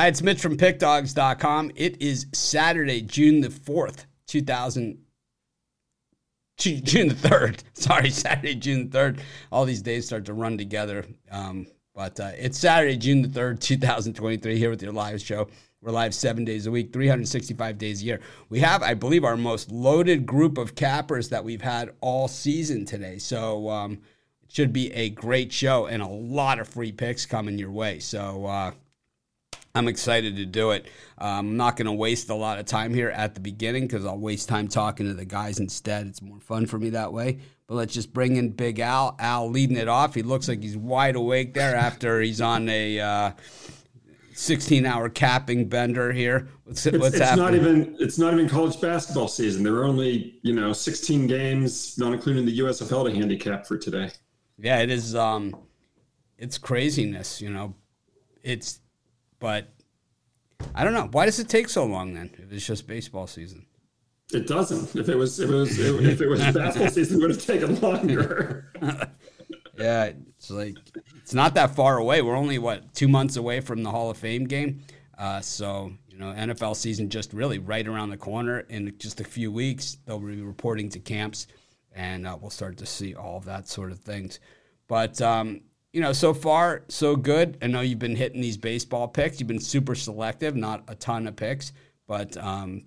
Hi, it's Mitch from PickDawgz.com. It is Saturday, June the 4th, 2000. June the 3rd. Sorry, Saturday, June the 3rd. All these days start to run together. Um, but uh, it's Saturday, June the 3rd, 2023, here with your live show. We're live seven days a week, 365 days a year. We have, I believe, our most loaded group of cappers that we've had all season today. So um, it should be a great show and a lot of free picks coming your way. So uh, I'm excited to do it. Um, I'm not going to waste a lot of time here at the beginning because I'll waste time talking to the guys instead. It's more fun for me that way. But let's just bring in Big Al. Al leading it off. He looks like he's wide awake there after he's on a uh, 16 hour capping bender here. What's, it's, what's it's happening? not even it's not even college basketball season. There are only you know 16 games, not including the USFL to handicap for today. Yeah, it is. Um, it's craziness. You know, it's but I don't know. Why does it take so long then? If it's just baseball season. It doesn't. If it was, if it was, if it was basketball season, it would have taken longer. yeah, it's like it's not that far away. We're only what two months away from the Hall of Fame game. Uh, so you know, NFL season just really right around the corner. In just a few weeks, they'll be reporting to camps, and uh, we'll start to see all of that sort of things. But um, you know, so far so good. I know you've been hitting these baseball picks. You've been super selective, not a ton of picks, but um,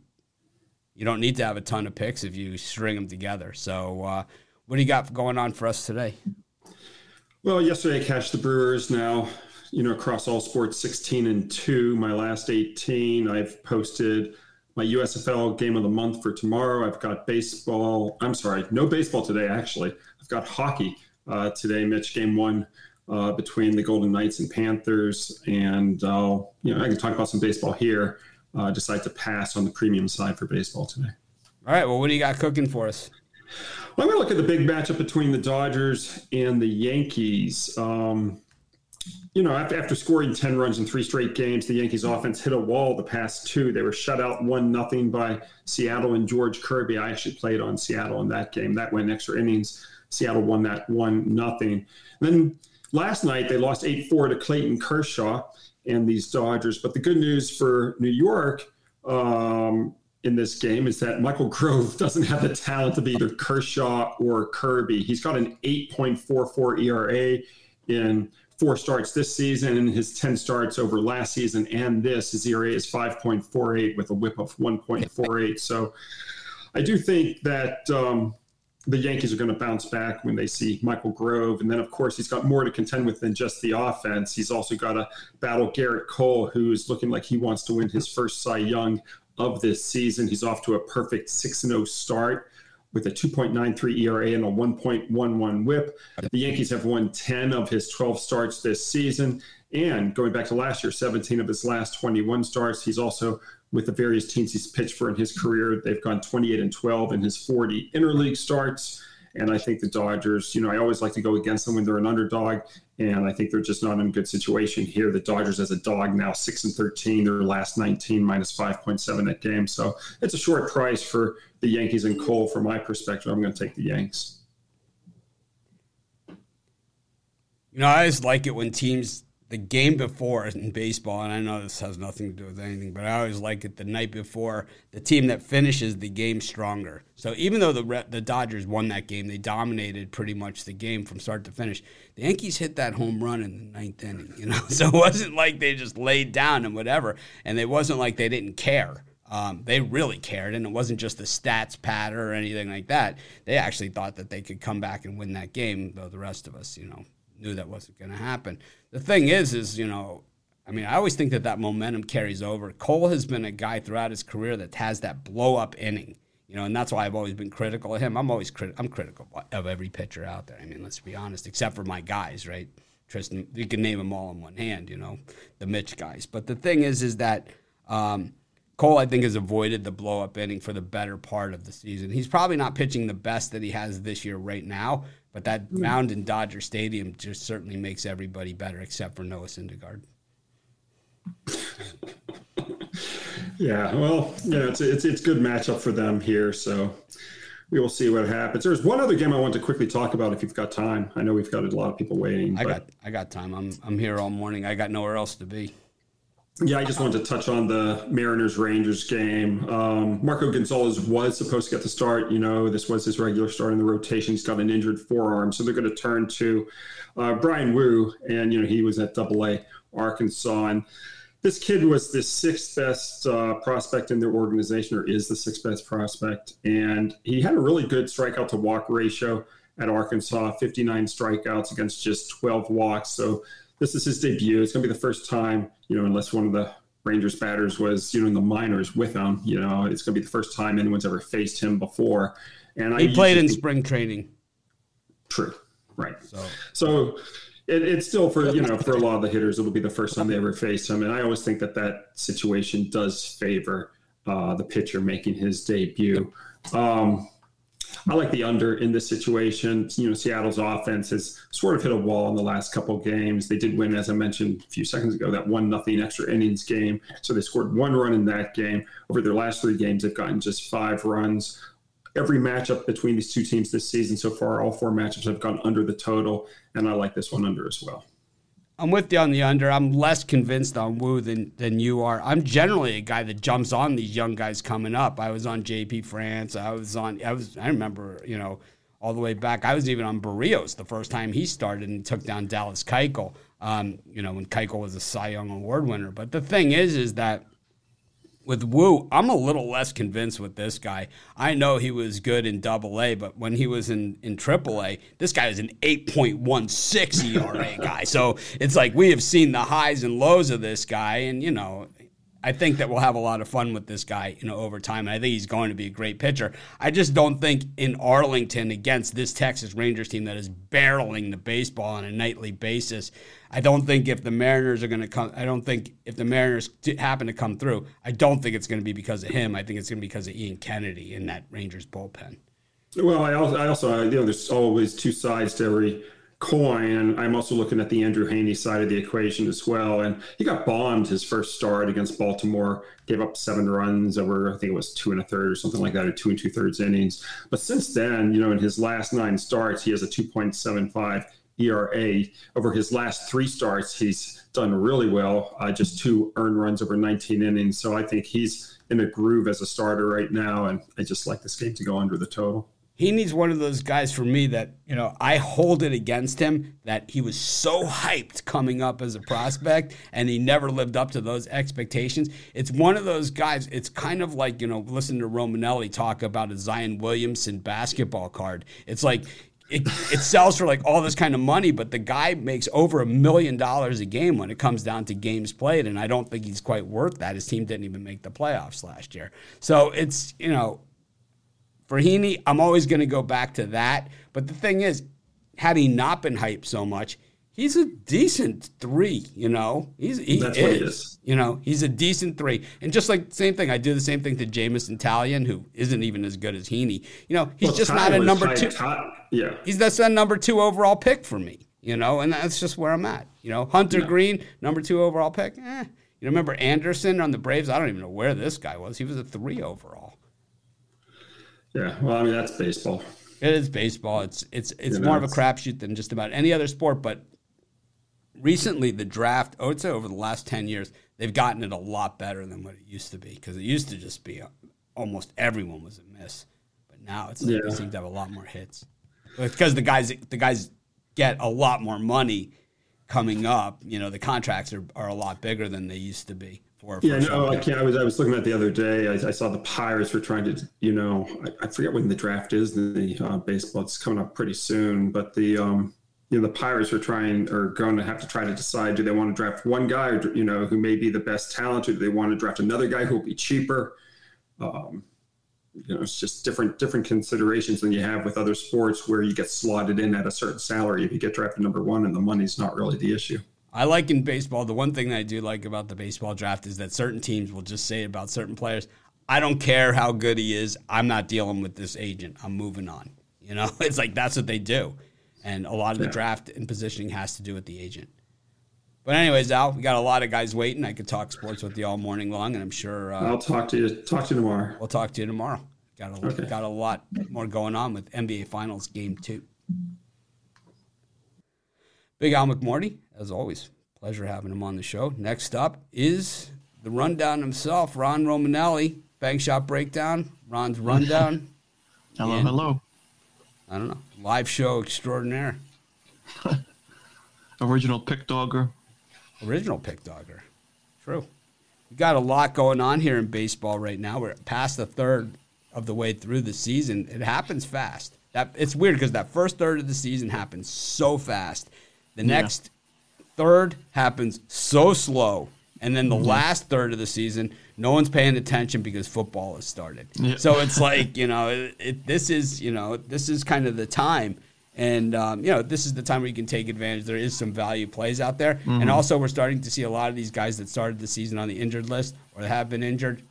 you don't need to have a ton of picks if you string them together. So, uh, what do you got going on for us today? Well, yesterday I cashed the Brewers. Now, you know, across all sports, 16 and two. My last 18, I've posted my USFL game of the month for tomorrow. I've got baseball. I'm sorry, no baseball today. Actually, I've got hockey uh, today. Mitch, game one uh, between the Golden Knights and Panthers. And uh, you know, I can talk about some baseball here. Uh, decide to pass on the premium side for baseball today. All right. Well, what do you got cooking for us? Well, I'm going to look at the big matchup between the Dodgers and the Yankees. Um, you know, after, after scoring 10 runs in three straight games, the Yankees offense hit a wall the past two. They were shut out 1 nothing by Seattle and George Kirby. I actually played on Seattle in that game. That went extra innings. Seattle won that 1 nothing. Then Last night, they lost 8 4 to Clayton Kershaw and these Dodgers. But the good news for New York um, in this game is that Michael Grove doesn't have the talent to be either Kershaw or Kirby. He's got an 8.44 ERA in four starts this season and his 10 starts over last season and this his ERA is 5.48 with a whip of 1.48 so I do think that um, the Yankees are going to bounce back when they see Michael Grove. And then, of course, he's got more to contend with than just the offense. He's also got to battle Gerrit Cole, who is looking like he wants to win his first Cy Young of this season. He's off to a perfect 6 0 start with a 2.93 ERA and a 1.11 whip. The Yankees have won 10 of his 12 starts this season. And going back to last year, 17 of his last 21 starts. He's also with the various teams he's pitched for in his career. They've gone 28 and 12 in his 40 interleague starts. And I think the Dodgers, you know, I always like to go against them when they're an underdog. And I think they're just not in a good situation here. The Dodgers as a dog now 6 and 13, their last 19 minus 5.7 at game. So it's a short price for the Yankees and Cole from my perspective. I'm going to take the Yanks. You know, I always like it when teams the game before in baseball, and I know this has nothing to do with anything, but I always like it the night before the team that finishes the game stronger. So even though the the Dodgers won that game, they dominated pretty much the game from start to finish. The Yankees hit that home run in the ninth inning, you know, so it wasn't like they just laid down and whatever, and it wasn't like they didn't care. Um, they really cared, and it wasn't just a stats patter or anything like that. They actually thought that they could come back and win that game, though the rest of us, you know, knew that wasn't going to happen. The thing is, is you know, I mean, I always think that that momentum carries over. Cole has been a guy throughout his career that has that blow up inning, you know, and that's why I've always been critical of him. I'm always critical. I'm critical of every pitcher out there. I mean, let's be honest, except for my guys, right? Triston, you can name them all in one hand, you know, the Mitch guys. But the thing is, is that um, Cole, I think, has avoided the blow up inning for the better part of the season. He's probably not pitching the best that he has this year right now, but that mm. mound in Dodger Stadium just certainly makes everybody better, except for Noah Syndergaard. yeah, well, you know, it's it's it's good matchup for them here, so we will see what happens. There's one other game I want to quickly talk about if you've got time. I know we've got a lot of people waiting. I got I got time. I'm I'm here all morning. I got nowhere else to be. Yeah, I just wanted to touch on the Mariners Rangers game. Um, Marco Gonzalez was supposed to get the start. You know, this was his regular start in the rotation. He's got an injured forearm, so they're going to turn to uh, Bryan Woo, and you know he was at Double A Arkansas, and this kid was the sixth best uh, prospect in their organization, or is the sixth best prospect, and he had a really good strikeout to walk ratio at Arkansas, 59 strikeouts against just 12 walks. So this is his debut. It's going to be the first time, you know, unless one of the Rangers batters was, you know, in the minors with him. You know, it's going to be the first time anyone's ever faced him before. And he I played in spring training. True. Right. So, so it, it's still for you know for a lot of the hitters, it'll be the first time they ever face him. And I always think that that situation does favor uh, the pitcher making his debut. Um, I like the under in this situation. You know, Seattle's offense has sort of hit a wall in the last couple games. They did win, as I mentioned a few seconds ago, that one nothing extra innings game. So they scored one run in that game. Over their last three games, they've gotten just five runs. Every matchup between these two teams this season so far, all four matchups have gone under the total, and I like this one under as well. I'm with you on the under. I'm less convinced on Woo than than you are. I'm generally a guy that jumps on these young guys coming up. I was on JP France. I was on. I was. I remember. You know, all the way back. I was even on Berrios the first time he started and took down Dallas Keuchel. Um, you know, when Keuchel was a Cy Young Award winner. But the thing is, is that with Woo, I'm a little less convinced with this guy. I know he was good in double A, but when he was in, in triple A, this guy is an 8.16 ERA guy. So it's like we have seen the highs and lows of this guy. And, you know, I think that we'll have a lot of fun with this guy, you know, over time. And I think he's going to be a great pitcher. I just don't think in Arlington against this Texas Rangers team that is barreling the baseball on a nightly basis. I don't think if the Mariners are going to come, I don't think if the Mariners happen to come through, I don't think it's going to be because of him. I think it's going to be because of Ian Kennedy in that Rangers bullpen. Well, I also, I also, you know, there's always two sides to every coin. And I'm also looking at the Andrew Heaney side of the equation as well. And he got bombed his first start against Baltimore, gave up seven runs over, I think it was two and a third or something like that, or two and two thirds innings. But since then, you know, in his last nine starts, he has a 2.75 ERA. Over his last three starts, he's done really well, uh, just two earned runs over 19 innings. So I think he's in a groove as a starter right now. And I just like this game to go under the total he needs one of those guys for me that you know I hold it against him that he was so hyped coming up as a prospect and he never lived up to those expectations. It's one of those guys. It's kind of like you know listen to Romanelli talk about a Zion Williamson basketball card. It's like. It, it sells for like all this kind of money, but the guy makes over a million dollars a game when it comes down to games played, and I don't think he's quite worth that. His team didn't even make the playoffs last year, so it's you know for Heaney, I'm always going to go back to that. But the thing is, had he not been hyped so much, he's a decent three. You know, he's he That's is, he is. You know, he's a decent three. And just like same thing, I do the same thing to Jameson Taillon, who isn't even as good as Heaney. You know, he's well, just not a number two. yeah, he's that's a number two overall pick for me. You know, and that's just where I'm at. You know, Hunter yeah. Greene, number two overall pick. Eh. You remember Anderson on the Braves? I don't even know where this guy was. He was a three overall. Yeah, well, I mean that's baseball. It is baseball. It's it's it's you more of a crapshoot than just about any other sport. But recently, the draft, I would say over the last ten years, they've gotten it a lot better than what it used to be. Because it used to just be uh, almost everyone was a miss, but now it's like yeah. they seem to have a lot more hits. Because the guys the guys get a lot more money coming up. You know, the contracts are, are a lot bigger than they used to be for. Yeah, no, I can't. I was I was looking at the other day. I, I saw the Pirates were trying to, you know, I, I forget when the draft is. The uh, baseball it's coming up pretty soon, but the um, you know the Pirates are trying are going to have to try to decide: do they want to draft one guy, or, you know, who may be the best talent, or do they want to draft another guy who will be cheaper? Um, you know, it's just different different considerations than you have with other sports where you get slotted in at a certain salary if you get drafted number one, and the money's not really the issue. I like in baseball, the one thing that I do like about the baseball draft is that certain teams will just say about certain players, I don't care how good he is. I'm not dealing with this agent. I'm moving on. You know, it's like that's what they do. And a lot of the draft and positioning has to do with the agent. But anyways, Al, we got a lot of guys waiting. I could talk sports with you all morning long, and I'm sure uh, I'll talk to you. Talk to you tomorrow. We'll talk to you tomorrow. Got a okay. got a lot more going on with NBA Finals Game Two. Big Al McMordie, as always, Pleasure having him on the show. Next up is the rundown himself, Ron Romanelli. Bank Shot Breakdown. Ron's rundown. hello, and, hello. I don't know. Live show extraordinaire. Original pick dogger. Original pick dogger. True. We got a lot going on here in baseball right now. We're past the third of the way through the season. It happens fast. That it's weird because that first third of the season happens so fast. The next. Third happens so slow. And then the mm-hmm. last third of the season, no one's paying attention because football has started. Yeah. So it's like, you know, it, it, this is, you know, this is kind of the time. And, um, you know, this is the time where you can take advantage. There is some value plays out there. Mm-hmm. And also, we're starting to see a lot of these guys that started the season on the injured list or have been injured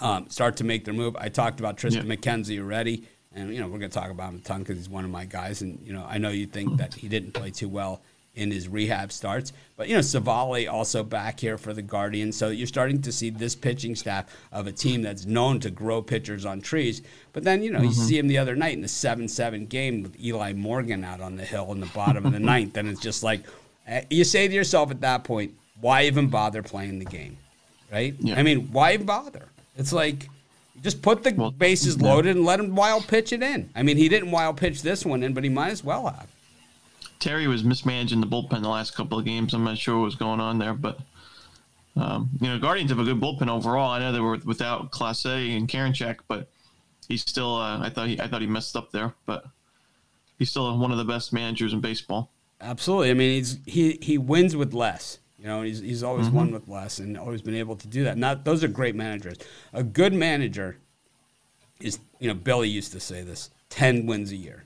um, start to make their move. I talked about Triston yeah. McKenzie already. And, you know, we're going to talk about him a ton because he's one of my guys. And, you know, I know you think that he didn't play too well in his rehab starts. But you know, Civale also back here for the Guardians. So you're starting to see this pitching staff of a team that's known to grow pitchers on trees. But then, you know, mm-hmm. you see him the other night in the seven seven game with Eli Morgan out on the hill in the bottom of the ninth, and it's just like eh, you say to yourself at that point, why even bother playing the game? Right? Yeah. I mean, why bother? It's like just put the well, bases loaded and let him wild pitch it in. I mean, he didn't wild pitch this one in, but he might as well have. Terry was mismanaging the bullpen the last couple of games. I'm not sure what was going on there, but um, you know, Guardians have a good bullpen overall. I know they were without Clase and Karinchak, but he's still. Uh, I thought he, I thought he messed up there, but he's still one of the best managers in baseball. Absolutely. I mean, he's he he wins with less. You know, he's he's always mm-hmm. won with less and always been able to do that. Not those are great managers. A good manager is, you know, Billy used to say this: ten wins a year.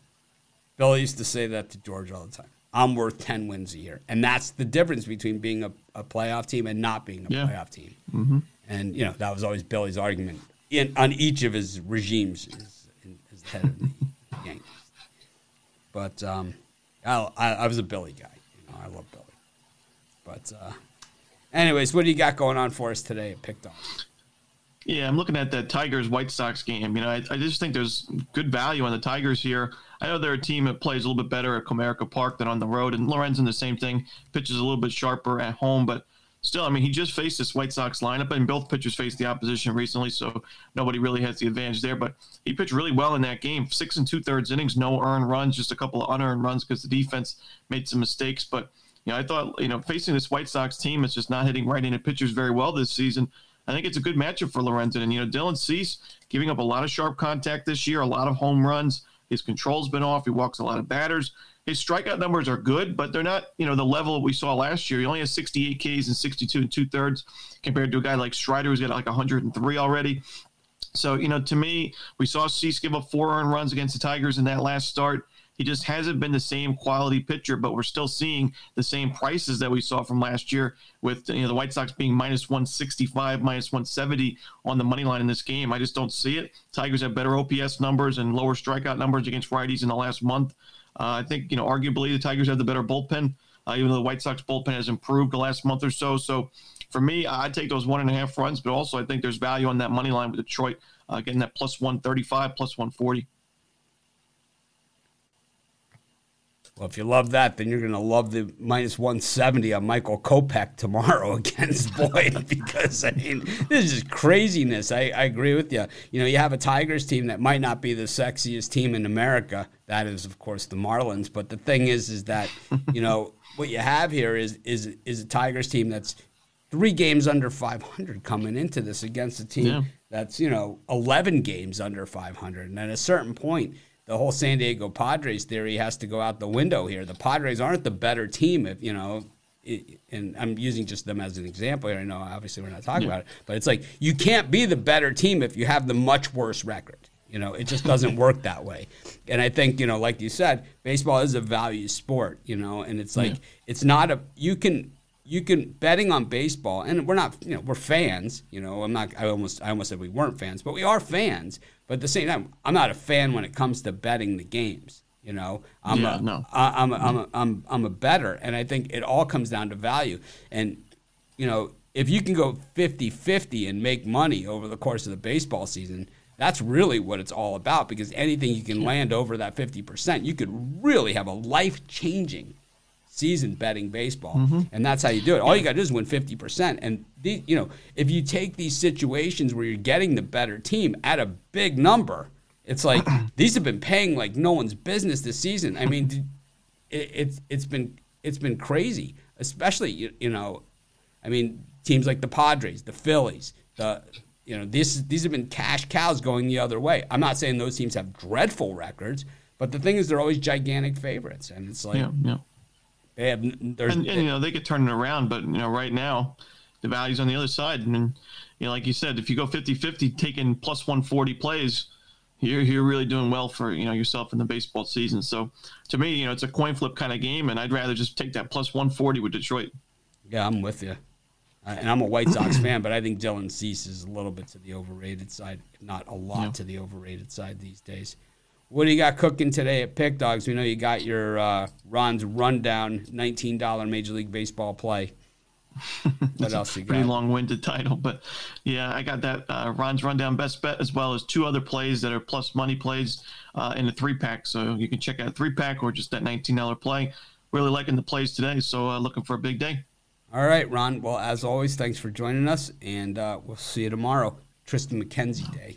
Billy used to say that to George all the time. I'm worth 10 wins a year. And that's the difference between being a, a playoff team and not being a yeah. playoff team. Mm-hmm. And, you know, that was always Billy's argument in, on each of his regimes as, as head of the Yankees. But um, I, I, was a Billy guy. You know, I love Billy. But, uh, anyways, what do you got going on for us today at Picked Off? Yeah, I'm looking at the Tigers White Sox game. You know, I, I just think there's good value on the Tigers here. I know they're a team that plays a little bit better at Comerica Park than on the road, and Lorenzen the same thing. Pitches a little bit sharper at home, but still, I mean, he just faced this White Sox lineup, and both pitchers faced the opposition recently, so nobody really has the advantage there. But he pitched really well in that game. Six and two thirds innings, no earned runs, just a couple of unearned runs because the defense made some mistakes. But you know, I thought you know facing this White Sox team it's just not hitting right-handed pitchers very well this season. I think it's a good matchup for Lorenzen. And you know, Dylan Cease giving up a lot of sharp contact this year, a lot of home runs. His control's been off. He walks a lot of batters. His strikeout numbers are good, but they're not, you know, the level we saw last year. He only has 68 Ks and 62 and two thirds compared to a guy like Strider who's got like 103 already. So, you know, to me, we saw Cease give up four earned runs against the Tigers in that last start. He just hasn't been the same quality pitcher, but we're still seeing the same prices that we saw from last year with you know the White Sox being minus 165, minus 170 on the money line in this game. I just don't see it. Tigers have better OPS numbers and lower strikeout numbers against righties in the last month. Uh, I think you know arguably the Tigers have the better bullpen, uh, even though the White Sox bullpen has improved the last month or so. So for me, I'd take those one and a half runs, but also I think there's value on that money line with Detroit uh, getting that plus 135, plus 140. Well, if you love that, then you're going to love the minus 170 on Michael Kopech tomorrow against Boyd because, I mean, this is craziness. I, I agree with you. You know, you have a Tigers team that might not be the sexiest team in America. That is, of course, the Marlins. But the thing is, is that, you know, what you have here is, is, is a Tigers team that's three games under 500 coming into this against a team yeah. that's, you know, 11 games under 500. And at a certain point, the whole San Diego Padres theory has to go out the window here. The Padres aren't the better team if you know. and I'm using just them as an example here. I know obviously we're not talking yeah. about it, but it's like you can't be the better team if you have the much worse record. You know, it just doesn't work that way. And I think, you know, like you said, baseball is a value sport, you know, and it's like yeah. it's not a you can you can betting on baseball and we're not, you know, we're fans, you know, I'm not I almost I almost said we weren't fans, but we are fans. But at the same time, I'm not a fan when it comes to betting the games. You know, I'm yeah, a, no. I, I'm a, I'm a, I'm I'm a better, and I think it all comes down to value. And you know, if you can go 50-50 and make money over the course of the baseball season, that's really what it's all about. Because anything you can land over that fifty percent, you could really have a life changing season betting baseball, mm-hmm. and that's how you do it. All you got to do is win fifty percent. And the, you know, if you take these situations where you're getting the better team at a big number, it's like these have been paying like no one's business this season. I mean, it, it's it's been it's been crazy, especially you, you know, I mean, teams like the Padres, the Phillies, the you know, this these have been cash cows going the other way. I'm not saying those teams have dreadful records, but the thing is, they're always gigantic favorites, and it's like, yeah, yeah. They have, and, and, you know, they could turn it around, but you know, right now, the value's on the other side, and you know, like you said, if you go 50-50, taking plus 140 plays, you're you're really doing well for you know yourself in the baseball season. So to me, you know, it's a coin flip kind of game, and I'd rather just take that plus 140 with Detroit. Yeah, I'm with you. Uh, and I'm a White Sox fan, but I think Dylan Cease is a little bit to the overrated side, not a lot yeah. to the overrated side these days. What do you got cooking today at PickDawgz? We know you got your uh, Ron's rundown $19 Major League Baseball play. What else you got? Pretty long-winded title, but yeah, I got that uh, Ron's rundown best bet as well as two other plays that are plus money plays uh, in a three-pack. So you can check out a three-pack or just that $19 play. Really liking the plays today, so uh, looking for a big day. All right, Ron. Well, as always, thanks for joining us, and uh, we'll see you tomorrow. Triston McKenzie Day.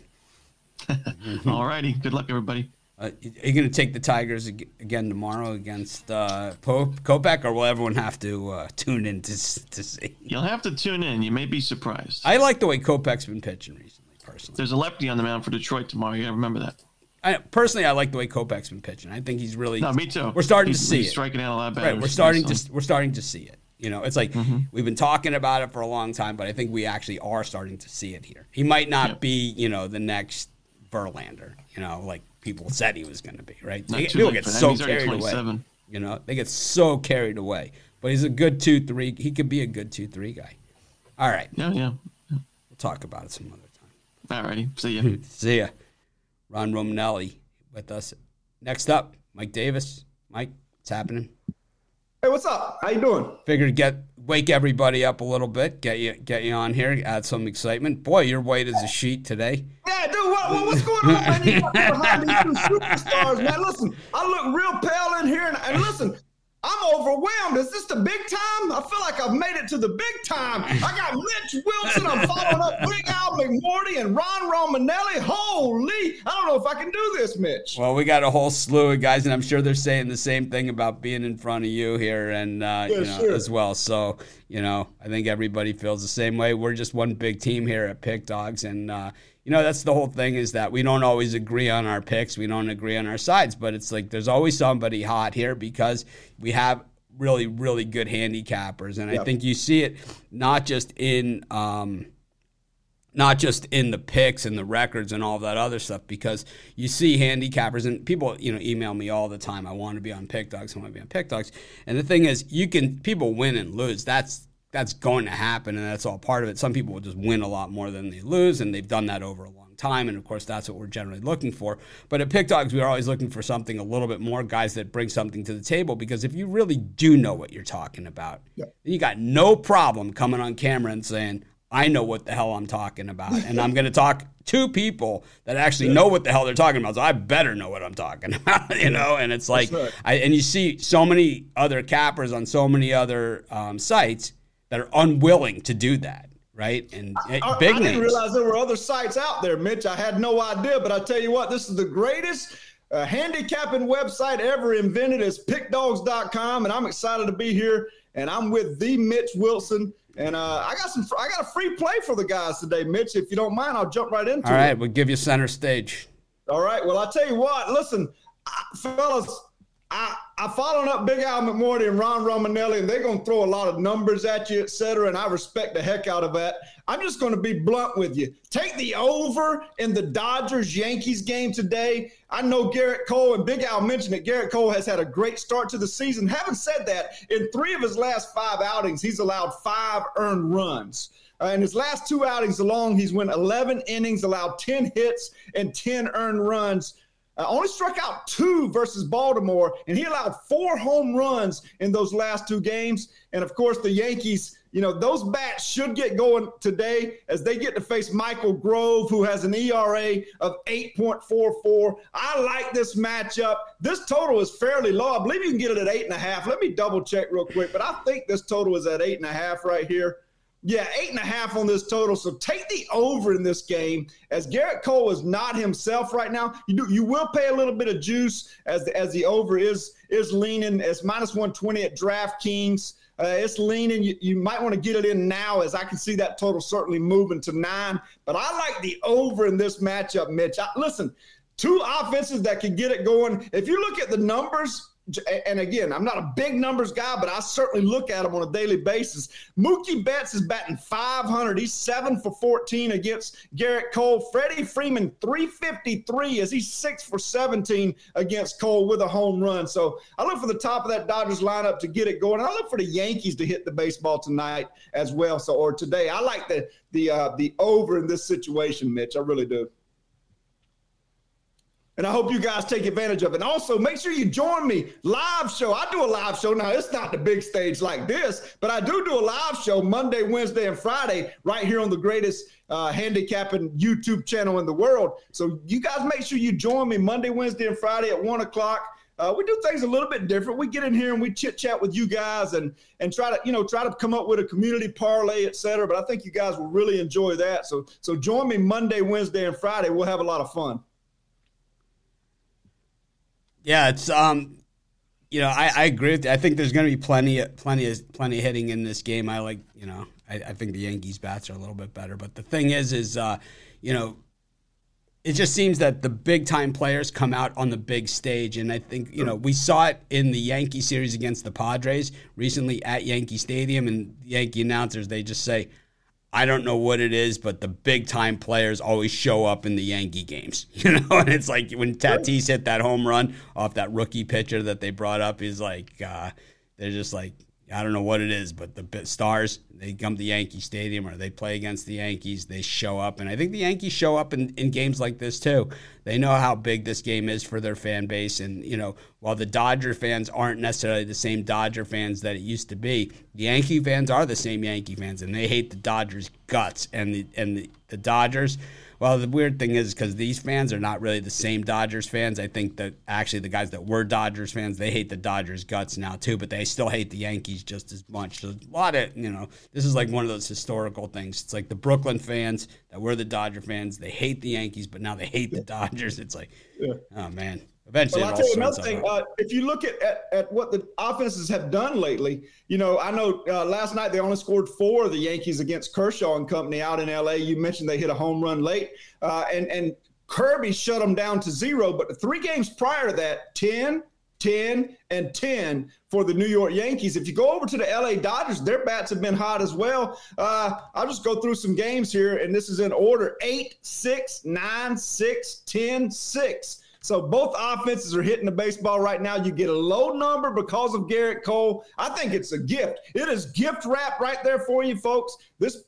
All righty. Good luck, everybody. Uh, are you going to take the Tigers again tomorrow against uh, Pope, Kopech, or will everyone have to uh, tune in to, to see? You'll have to tune in. You may be surprised. I like the way Kopech's been pitching recently, personally. There's a lefty on the mound for Detroit tomorrow. You got to remember that. I, personally, I like the way Kopech's been pitching. I think he's really. No, me too. We're starting he's, to see he's it. striking out a lot better. Right, we're starting to we're starting to see it. You know, it's like mm-hmm. we've been talking about it for a long time, but I think we actually are starting to see it here. He might not yep. be, you know, the next Verlander, you know, like people said he was going to be, right? They, people get so carried away. You know, they get so carried away. But he's a good two three. He could be a good two three guy. All right. Yeah, yeah. yeah. We'll talk about it some other time. All righty. See ya. See ya. Ron Romanelli with us. Next up, Mike Davis. Mike, what's happening? Hey, what's up? How you doing? Figured get wake everybody up a little bit, get you get you on here, add some excitement. Boy, you're white as a sheet today. Yeah, dude, what, what, what's going on, man? You behind two superstars, man. Listen, I look real pale in here, and, and listen, I'm overwhelmed. Is this the big time? I feel like I've made it to the big time. I got Mitch Wilson. I'm following up Big Al McMordie and Ron Romanelli. Holy, I don't know if I can do this, Mitch. Well, we got a whole slew of guys, and I'm sure they're saying the same thing about being in front of you here and uh, yeah, you know, sure. as well. So, you know, I think everybody feels the same way. We're just one big team here at PickDawgz, and uh, you know, that's the whole thing is that we don't always agree on our picks. We don't agree on our sides, but it's like there's always somebody hot here because we have really, really good handicappers. And yep. I think you see it not just in, um, not just in the picks and the records and all that other stuff because you see handicappers and people you know email me all the time i want to be on PickDawgz i want to be on PickDawgz and the thing is you can people win and lose that's that's going to happen and that's all part of it. Some people will just win a lot more than they lose, and they've done that over a long time. And of course, that's what we're generally looking for. But at PickDawgz, we're always looking for something a little bit more, guys that bring something to the table. Because if you really do know what you're talking about, you got no problem coming on camera and saying, I know what the hell I'm talking about. And I'm going to talk to people that actually know what the hell they're talking about. So I better know what I'm talking about, you know? And it's like, right. I, and you see so many other cappers on so many other um, sites that are unwilling to do that, right? And I, I, big I didn't realize there were other sites out there, Mitch. I had no idea, but I tell you what, this is the greatest uh, handicapping website ever invented. Is pickdawgz.com, and I'm excited to be here. And I'm with the Mitch Wilson. And uh, I got some. I got a free play for the guys today, Mitch. If you don't mind, I'll jump right into it. All right, it. we'll give you center stage. All right. Well, I'll tell you what. Listen, fellas, I, I followed up Big Al McMordie and Ron Romanelli, and they're going to throw a lot of numbers at you, et cetera. And I respect the heck out of that. I'm just going to be blunt with you. Take the over in the Dodgers Yankees game today. I know Gerrit Cole and Big Al mentioned it. Gerrit Cole has had a great start to the season. Having said that, in three of his last five outings, he's allowed five earned runs. Uh, in his last two outings alone, he's went 11 innings, allowed 10 hits and 10 earned runs. Uh, only struck out two versus Baltimore, and he allowed four home runs in those last two games. And of course, the Yankees you know, those bats should get going today as they get to face Michael Grove, who has an ERA of 8.44. I like this matchup. This total is fairly low. I believe you can get it at eight and a half. Let me double check real quick, but I think this total is at eight and a half right here. Yeah, eight and a half on this total. So take the over in this game. As Gerrit Cole is not himself right now, you do you will pay a little bit of juice as the, as the over is is leaning as minus one twenty at DraftKings. Uh, it's leaning. You, you might want to get it in now, as I can see that total certainly moving to nine. But I like the over in this matchup, Mitch. I, listen, two offenses that can get it going. If you look at the numbers, and again, I'm not a big numbers guy, but I certainly look at them on a daily basis. Mookie Betts is batting 500. He's seven for 14 against Gerrit Cole. Freddie Freeman 353 as he's six for 17 against Cole with a home run. So I look for the top of that Dodgers lineup to get it going. I look for the Yankees to hit the baseball tonight as well. So or today, I like the the uh, the over in this situation, Mitch. I really do. And I hope you guys take advantage of it. And also, make sure you join me live show. I do a live show now. It's not the big stage like this, but I do do a live show Monday, Wednesday, and Friday right here on the greatest uh, handicapping YouTube channel in the world. So you guys make sure you join me Monday, Wednesday, and Friday at one o'clock. Uh, we do things a little bit different. We get in here and we chit chat with you guys and and try to you know try to come up with a community parlay, et cetera. But I think you guys will really enjoy that. So so join me Monday, Wednesday, and Friday. We'll have a lot of fun. Yeah, it's um, you know, I, I agree. With, I think there's going to be plenty, plenty, of, plenty hitting in this game. I like, you know, I, I, think the Yankees bats are a little bit better. But the thing is, is uh, you know, it just seems that the big time players come out on the big stage, and I think you know we saw it in the Yankee series against the Padres recently at Yankee Stadium, and Yankee announcers they just say, I don't know what it is, but the big time players always show up in the Yankee games. You know, and it's like when Tatis hit that home run off that rookie pitcher that they brought up, he's like, uh, they're just like, I don't know what it is, but the stars they come to Yankee Stadium or they play against the Yankees, they show up, and I think the Yankees show up in, in games like this too. They know how big this game is for their fan base, and you know while the Dodger fans aren't necessarily the same Dodger fans that it used to be, the Yankee fans are the same Yankee fans, and they hate the Dodgers guts, and the and the, the Dodgers well, the weird thing is because these fans are not really the same Dodgers fans. I think that actually the guys that were Dodgers fans, they hate the Dodgers guts now too, but they still hate the Yankees just as much. So a lot of, you know, this is like one of those historical things. It's like the Brooklyn fans that were the Dodger fans, they hate the Yankees, but now they hate the Dodgers. It's like, yeah. oh man. Eventually, well, I'll tell you another thing. Uh, if you look at, at, at, what the offenses have done lately, you know, I know uh, last night they only scored four of the Yankees against Kershaw and company out in LA. You mentioned they hit a home run late, uh, and and Kirby shut them down to zero. But the three games prior to that, 10, 10, and 10 for the New York Yankees. If you go over to the LA Dodgers, their bats have been hot as well. Uh, I'll just go through some games here, and this is in order 8, 6, 9, 6, 10, 6. So both offenses are hitting the baseball right now. You get a low number because of Gerrit Cole. I think it's a gift. It is gift wrap right there for you, folks. This,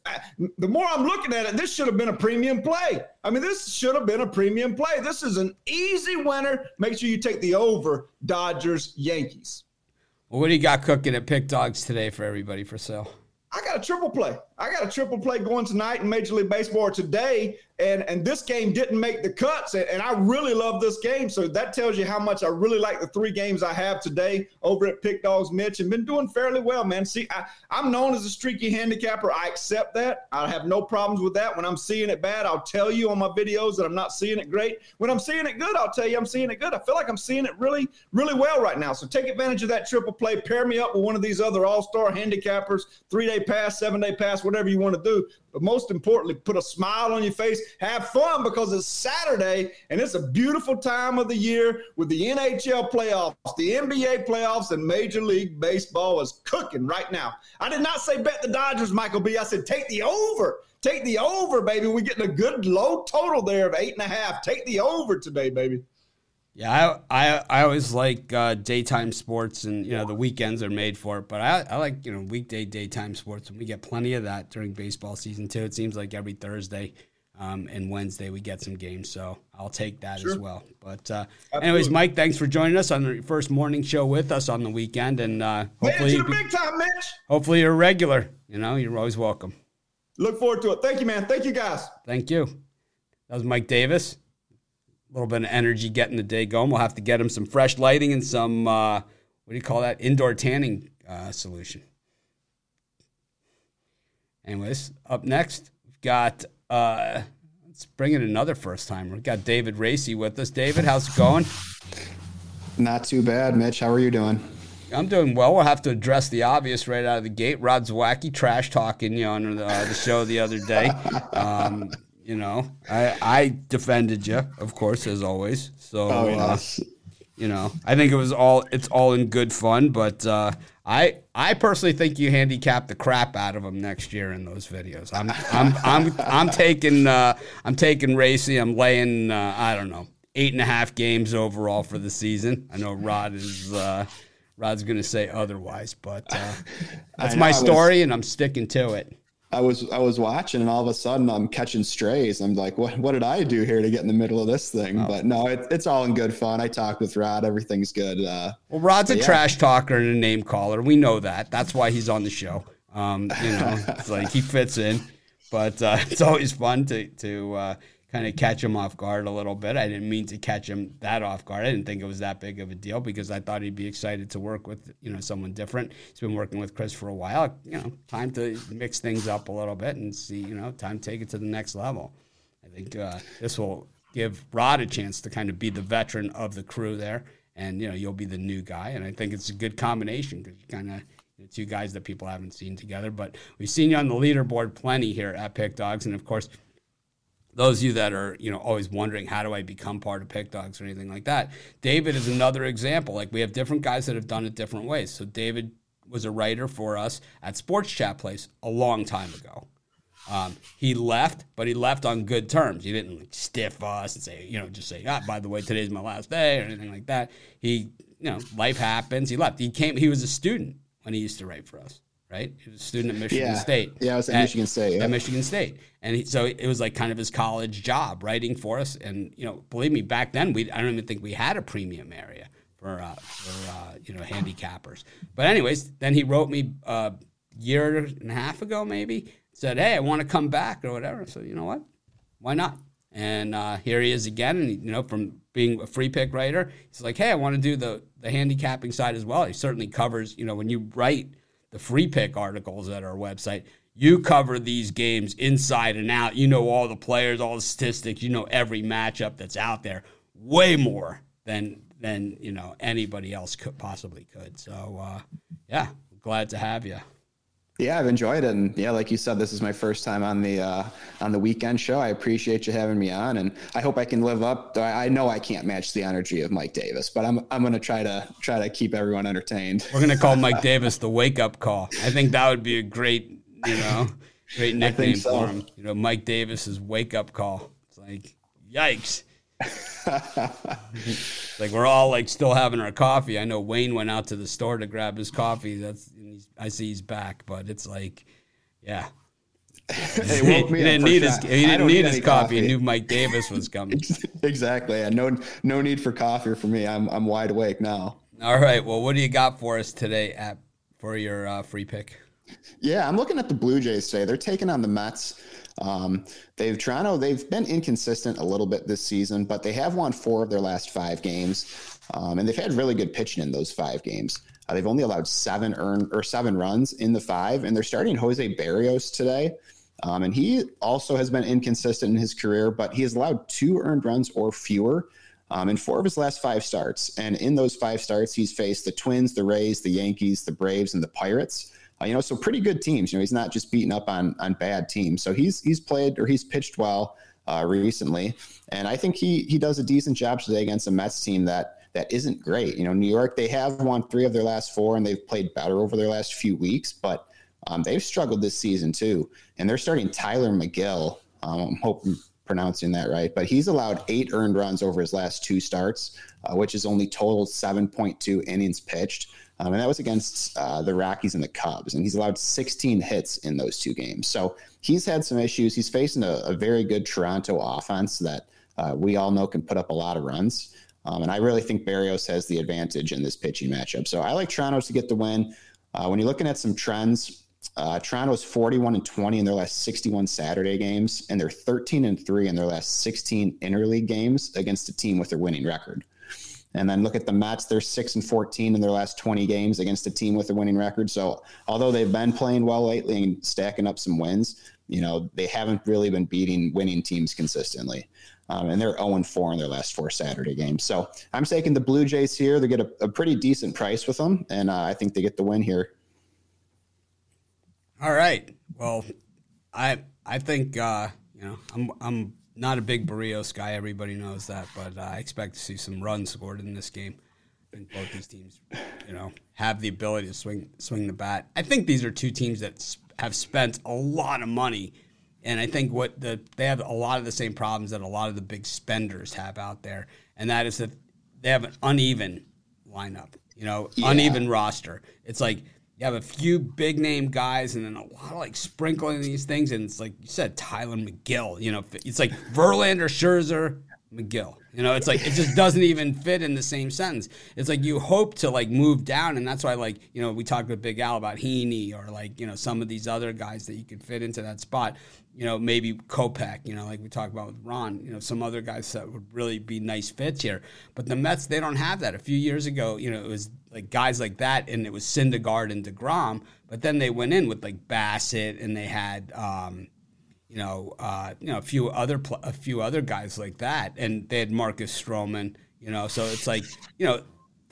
the more I'm looking at it, this should have been a premium play. I mean, this should have been a premium play. This is an easy winner. Make sure you take the over Dodgers Yankees. Well, what do you got cooking at PickDawgz today for everybody for sale? I got a triple play. I got a triple play going tonight in Major League Baseball today and and this game didn't make the cuts and, and, i really love this game so that tells you how much i really like the three games i have today over at PickDawgz mitch and been doing fairly well man. See I, i'm known as a streaky handicapper. I accept that. I have no problems with that. When i'm seeing it bad i'll tell you on my videos that i'm not seeing it great. When i'm seeing it good i'll tell you i'm seeing it good. I feel like i'm seeing it really really well right now. So take advantage of that triple play. Pair me up with one of these other all-star handicappers. Three day pass seven day pass whatever you want to do but most importantly, put a smile on your face. Have fun because it's Saturday and it's a beautiful time of the year with the NHL playoffs, the NBA playoffs, and Major League Baseball is cooking right now. I did not say bet the Dodgers, Michael B. I said take the over. Take the over, baby. We're getting a good low total there of eight and a half. Take the over today, baby. Yeah, I, I I always like uh, daytime sports, and you know the weekends are made for it. But I, I like you know weekday daytime sports, and we get plenty of that during baseball season too. It seems like every Thursday Um, and Wednesday we get some games, so I'll take that sure. as well. But uh, anyways, Mike, thanks for joining us on the first morning show with us on the weekend, and uh, hopefully, you big time, Mitch. Hopefully, you're regular. You know, you're always welcome. Look forward to it. Thank you, man. Thank you, guys. Thank you. That was Mike Davis. A little bit of energy getting the day going. We'll have to get him some fresh lighting and some uh, what do you call that indoor tanning uh, solution. Anyways, up next we've got uh, let's bring in another first timer. We've got David Racy with us. David, how's it going? Not too bad, Mitch. How are you doing? I'm doing well. We'll have to address the obvious right out of the gate. Rod's wacky trash talking you know, on the, uh, the show the other day. Um, you know, I I defended you, of course, as always. So, oh, yes. uh, you know, I think it was all it's all in good fun. But uh, I I personally think you handicap the crap out of him next year in those videos. I'm I'm I'm I'm taking uh, I'm taking Racy. I'm laying uh, I don't know eight and a half games overall for the season. I know Rod is. Uh, Rod's going to say otherwise, but uh, that's my story, was, and I'm sticking to it. I was I was watching, and all of a sudden I'm catching strays. I'm like, what What did I do here to get in the middle of this thing? Oh. But no, it, it's all in good fun. I talked with Rod. Everything's good. Uh, well, Rod's a yeah. trash talker and a name caller. We know that. That's why he's on the show. Um, you know, it's like he fits in. But uh, it's always fun to to uh, kind of catch him off guard a little bit. I didn't mean to catch him that off guard. I didn't think it was that big of a deal because I thought he'd be excited to work with you know someone different. He's been working with Chris for a while. You know, time to mix things up a little bit and see. You know, time to take it to the next level. I think uh, this will give Rod a chance to kind of be the veteran of the crew there, and you know you'll be the new guy. And I think it's a good combination because you kind of two guys that people haven't seen together. But we've seen you on the leaderboard plenty here at PickDawgz, and of course, those of you that are you know always wondering how do I become part of PickDawgz or anything like that, David is another example. Like we have different guys that have done it different ways. So David was a writer for us at Sports Chat Place a long time ago. Um, he left, but he left on good terms. He didn't like, stiff us and say, you know, just say, ah, by the way, today's my last day or anything like that. He, you know, life happens. He left. He came. He was a student when he used to write for us right? He was a student at Michigan yeah. State. Yeah, I was at, at Michigan State. Yeah. At Michigan State, and he, so it was like kind of his college job, writing for us. And you know, believe me, back then we I don't even think we had a premium area for uh, for uh, you know handicappers. But anyways, then he wrote me a year and a half ago, maybe said, "Hey, I want to come back or whatever." So you know what? Why not? And uh, here he is again, and you know, from being a free pick writer, he's like, "Hey, I want to do the the handicapping side as well." He certainly covers, you know, when you write the free pick articles at our website. You cover these games inside and out. You know all the players, all the statistics. You know every matchup that's out there, way more than than you know anybody else could possibly could. So uh, yeah, glad to have you. Yeah, I've enjoyed it, and yeah, like you said, this is my first time on the uh, on the weekend show. I appreciate you having me on, and I hope I can live up. I know I can't match the energy of Mike Davis, but I'm I'm going to try to try to keep everyone entertained. We're going to call Mike Davis the wake up call. I think that would be a great, you know, great nickname so. for him. You know, Mike Davis's wake up call. It's like, yikes. like we're all like still having our coffee. I know Wayne went out to the store to grab his coffee. That's I see he's back, but it's like, yeah. he, didn't need his he didn't need, his coffee. coffee. He knew Mike Davis was coming. exactly. And no no need for coffee for me. I'm I'm wide awake now. All right. Well, what do you got for us today at for your uh, free pick? Yeah, I'm looking at the Blue Jays today. They're taking on the Mets. Um, they've Toronto. They've been inconsistent a little bit this season, but they have won four of their last five games, um, and they've had really good pitching in those five games. Uh, they've only allowed seven earn or seven runs in the five, and they're starting Jose Berrios today. Um, and he also has been inconsistent in his career, but he has allowed two earned runs or fewer um, in four of his last five starts. And in those five starts, he's faced the Twins, the Rays, the Yankees, the Braves, and the Pirates. Uh, you know, so pretty good teams. You know, he's not just beating up on on bad teams. So he's he's played or he's pitched well uh, recently, and I think he he does a decent job today against a Mets team that that isn't great. You know, New York they have won three of their last four, and they've played better over their last few weeks, but um, they've struggled this season too. And they're starting Tylor Megill. Um, I'm hoping pronouncing that right, but he's allowed eight earned runs over his last two starts, uh, which is only total 7.2 innings pitched. Um, and that was against uh, the Rockies and the Cubs. And he's allowed 16 hits in those two games. So he's had some issues. He's facing a, a very good Toronto offense that uh, we all know can put up a lot of runs. Um, and I really think Berrios has the advantage in this pitching matchup. So I like Toronto to get the win. Uh, when you're looking at some trends, uh, Toronto's 41 and 20 in their last 61 Saturday games, and they're 13 and 3 in their last 16 interleague games against a team with a winning record. And then look at the Mets; they're six and 14 in their last 20 games against a team with a winning record. So although they've been playing well lately and stacking up some wins, you know they haven't really been beating winning teams consistently. Um, and they're 0 and 4 in their last four Saturday games. So I'm taking the Blue Jays here. They get a, a pretty decent price with them, and uh, I think they get the win here. All right. Well, I I think uh, you know I'm I'm not a big Berrios guy. Everybody knows that, but uh, I expect to see some runs scored in this game. I think both these teams, you know, have the ability to swing swing the bat. I think these are two teams that have spent a lot of money, and I think what the they have a lot of the same problems that a lot of the big spenders have out there, and that is that they have an uneven lineup. You know, yeah. uneven roster. It's like you have a few big name guys and then a lot of like sprinkling these things. And it's like you said, Tylor Megill. You know, it's like Verlander, Scherzer, Megill. You know, it's like it just doesn't even fit in the same sentence. It's like you hope to like move down, and that's why like you know we talked with Big Al about Heaney or like you know some of these other guys that you could fit into that spot. You know, maybe Kopech. You know, like we talked about with Ron. You know, some other guys that would really be nice fits here. But the Mets, they don't have that. A few years ago, you know, it was like guys like that, and it was Syndergaard and deGrom. But then they went in with like Bassitt, and they had. Um, you know, uh, you know, a few other pl- a few other guys like that, and they had Marcus Stroman. You know, so it's like you know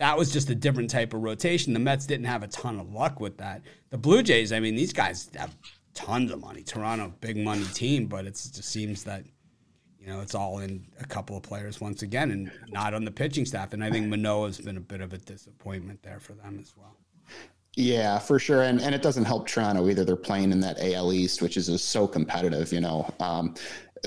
that was just a different type of rotation. The Mets didn't have a ton of luck with that. The Blue Jays, I mean, these guys have tons of money. Toronto, big money team, but it just seems that you know it's all in a couple of players once again, and not on the pitching staff. And I think Manoah's been a bit of a disappointment there for them as well. Yeah, for sure. And and it doesn't help Toronto either. They're playing in that AL East, which is, is so competitive, you know. Um,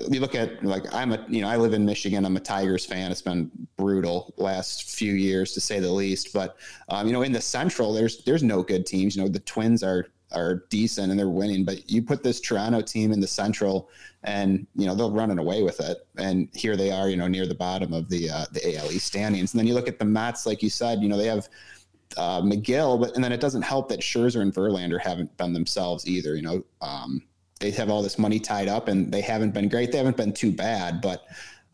you look at like I'm a you know I live in Michigan. I'm a Tigers fan. It's been brutal last few years to say the least. But um, you know in the Central, there's there's no good teams. You know the Twins are are decent and they're winning. But you put this Toronto team in the Central, and you know they'll running away with it. And here they are, you know, near the bottom of the uh, the AL East standings. And then you look at the Mets, like you said, you know they have uh, Megill, but and then it doesn't help that Scherzer and Verlander haven't been themselves either. You know, um, they have all this money tied up, and they haven't been great. They haven't been too bad, but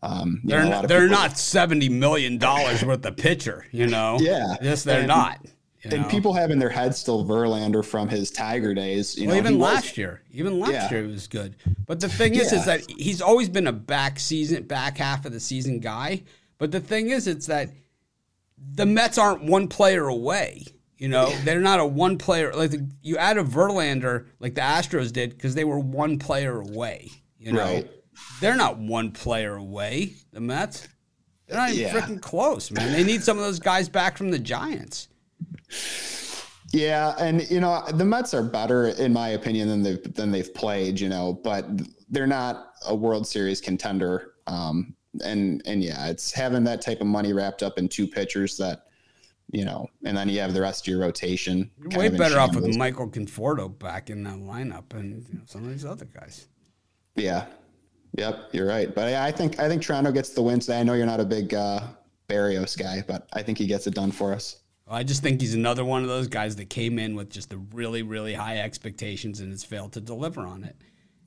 um, they're know, they're people, not seventy million dollars worth of pitcher. You know, yeah, yes, they're and, not. You and know? people have in their head still Verlander from his Tiger days. You well, know, even last was, year, even last yeah. year it was good. But the thing is, yeah. is that he's always been a back season, back half of the season guy. But the thing is, it's that the Mets aren't one player away. You know, they're not a one player. Like the, you add a Verlander, like the Astros did, because they were one player away. You know, right. they're not one player away. The Mets, they're not even yeah. freaking close, man. They need some of those guys back from the Giants. Yeah, and you know the Mets are better in my opinion than they've than they've played. You know, but they're not a World Series contender. Um, and and yeah, it's having that type of money wrapped up in two pitchers that you know, and then you have the rest of your rotation. You're way better off with Michael Conforto back in that lineup and you know, some of these other guys. Yeah, yep, you're right. But I think I think Toronto gets the win today. I know you're not a big uh, Berrios guy, but I think he gets it done for us. I just think he's another one of those guys that came in with just the really, really high expectations and has failed to deliver on it.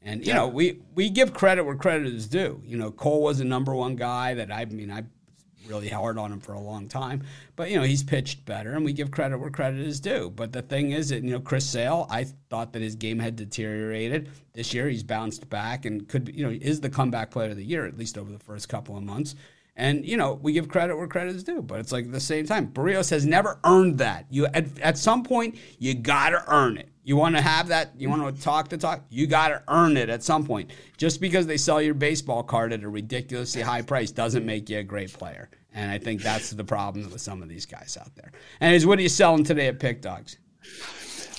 And you yeah. know, we we give credit where credit is due. You know, Cole was a number one guy that I mean I really hard on him for a long time, but you know he's pitched better, and we give credit where credit is due. But the thing is that you know Chris Sale, I thought that his game had deteriorated this year. He's bounced back and could be, you know is the comeback player of the year at least over the first couple of months. And you know we give credit where credit is due, but it's like at the same time, Berrios has never earned that. You at, at some point you gotta earn it. You want to have that? You want to talk the talk? You got to earn it at some point. Just because they sell your baseball card at a ridiculously high price doesn't make you a great player. And I think that's the problem with some of these guys out there. And what are you selling today at PickDawgz?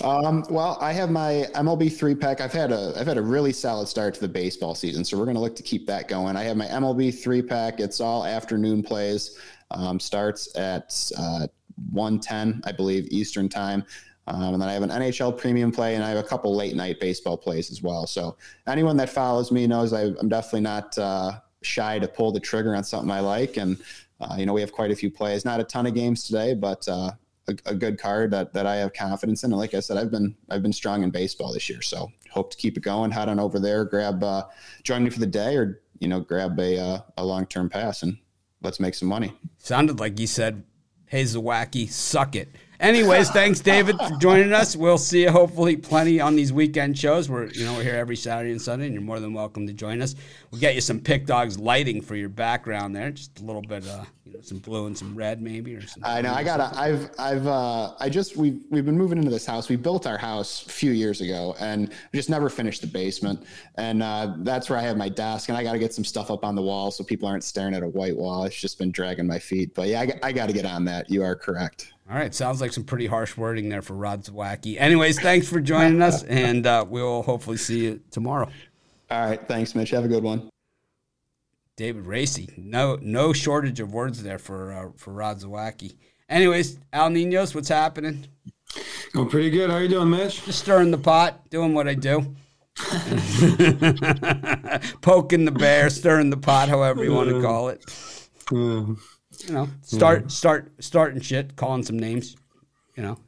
Um, well, I have my MLB three pack. I've had a I've had a really solid start to the baseball season, so we're going to look to keep that going. I have my MLB three pack. It's all afternoon plays. Um, starts at uh, one ten, I believe, Eastern time. Um, and then I have an NHL premium play, and I have a couple late night baseball plays as well. So anyone that follows me knows I, am definitely not uh, shy to pull the trigger on something I like. And uh, you know, we have quite a few plays. Not a ton of games today, but uh, a, a, good card that, that I have confidence in. And like I said, I've been I've been strong in baseball this year, so hope to keep it going. Head on over there, grab uh, join me for the day, or you know, grab a uh, a long term pass and let's make some money. Sounded like you said, "Hey, Zawacki, suck it." Anyways, thanks, David, for joining us. We'll see you hopefully plenty on these weekend shows. We're you know we're here every Saturday and Sunday, and you're more than welcome to join us. We'll get you some PickDawgz lighting for your background there, just a little bit, uh, you know, some blue and some red maybe, or something. I know. I gotta. I've. I've. Uh, I just. We've. We've been moving into this house. We built our house a few years ago, and just never finished the basement. And uh, that's where I have my desk, and I got to get some stuff up on the wall so people aren't staring at a white wall. It's just been dragging my feet. But yeah, I, I got to get on that. You are correct. All right, sounds like some pretty harsh wording there for Rod Zawacki. Anyways, thanks for joining us, and uh, we'll hopefully see you tomorrow. All right, thanks, Mitch. Have a good one. David Racy, no no shortage of words there for uh, for Rod Zawacki. Anyways, Al Ninos, what's happening? Going pretty good. How you doing, Mitch? Just stirring the pot, doing what I do. Poking the bear, stirring the pot, however you want to call it. You know, start start starting shit, calling some names. You know,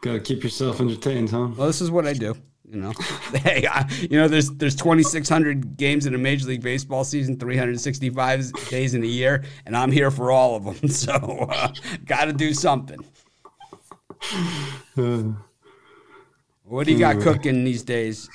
gotta keep yourself entertained, huh? Well, this is what I do. You know, hey, I, you know, there's there's 2,600 games in a Major League Baseball season, 365 days in a year, and I'm here for all of them. So, uh, got to do something. What do you got cooking these days?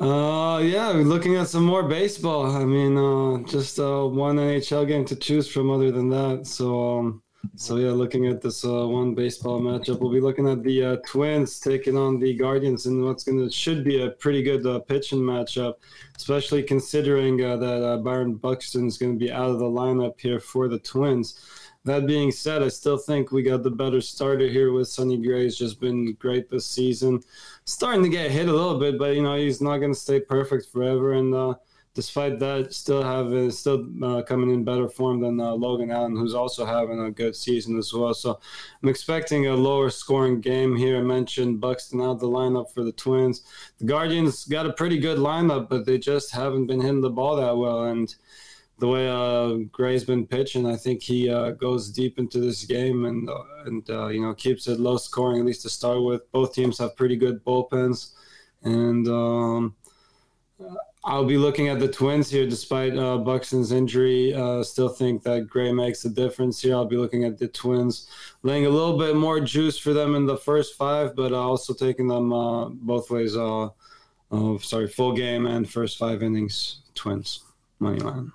Uh, yeah, looking at some more baseball. I mean, uh, just uh, one NHL game to choose from. Other than that, so um, so yeah, looking at this uh, one baseball matchup, we'll be looking at the uh, Twins taking on the Guardians, and what's gonna should be a pretty good uh, pitching matchup, especially considering uh, that uh, Byron Buxton is going to be out of the lineup here for the Twins. That being said, I still think we got the better starter here with Sonny Gray. He's just been great this season. Starting to get hit a little bit, but you know he's not going to stay perfect forever. And uh, despite that, still have uh, still uh, coming in better form than uh, Logan Allen, who's also having a good season as well. So I'm expecting a lower scoring game here. I mentioned Buxton out the lineup for the Twins. The Guardians got a pretty good lineup, but they just haven't been hitting the ball that well. And the way uh, Gray's been pitching, I think he uh, goes deep into this game and uh, and uh, you know keeps it low scoring at least to start with. Both teams have pretty good bullpens, and um, I'll be looking at the Twins here despite uh, Buxton's injury. Uh, still think that Gray makes a difference here. I'll be looking at the Twins, laying a little bit more juice for them in the first five, but also taking them both ways. sorry, full game and first five innings. Twins money line.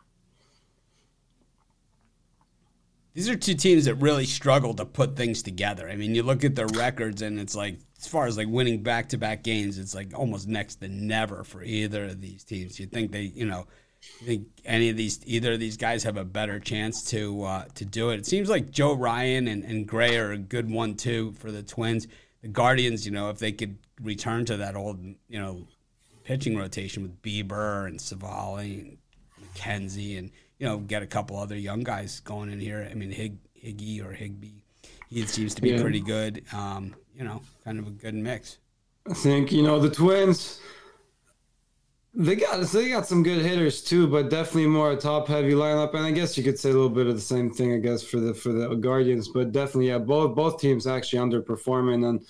these are two teams that really struggle to put things together. I mean, you look at their records, and it's like, as far as like winning back to back games, it's like almost next to never for either of these teams. You think they, you know, you think any of these, either of these guys have a better chance to uh, to do it? It seems like Joe Ryan and, and Gray are a good one too for the Twins. The Guardians, you know, if they could return to that old, you know, pitching rotation with Bieber and Civale and McKenzie and you know, get a couple other young guys going in here. I mean, Hig, Higgy or Higby, he seems to be yeah. pretty good. Um, you know, kind of a good mix. I think you know the Twins. They got they got some good hitters too, but definitely more a top heavy lineup. And I guess you could say a little bit of the same thing, I guess, for the for the Guardians. But definitely, yeah, both both teams actually underperforming and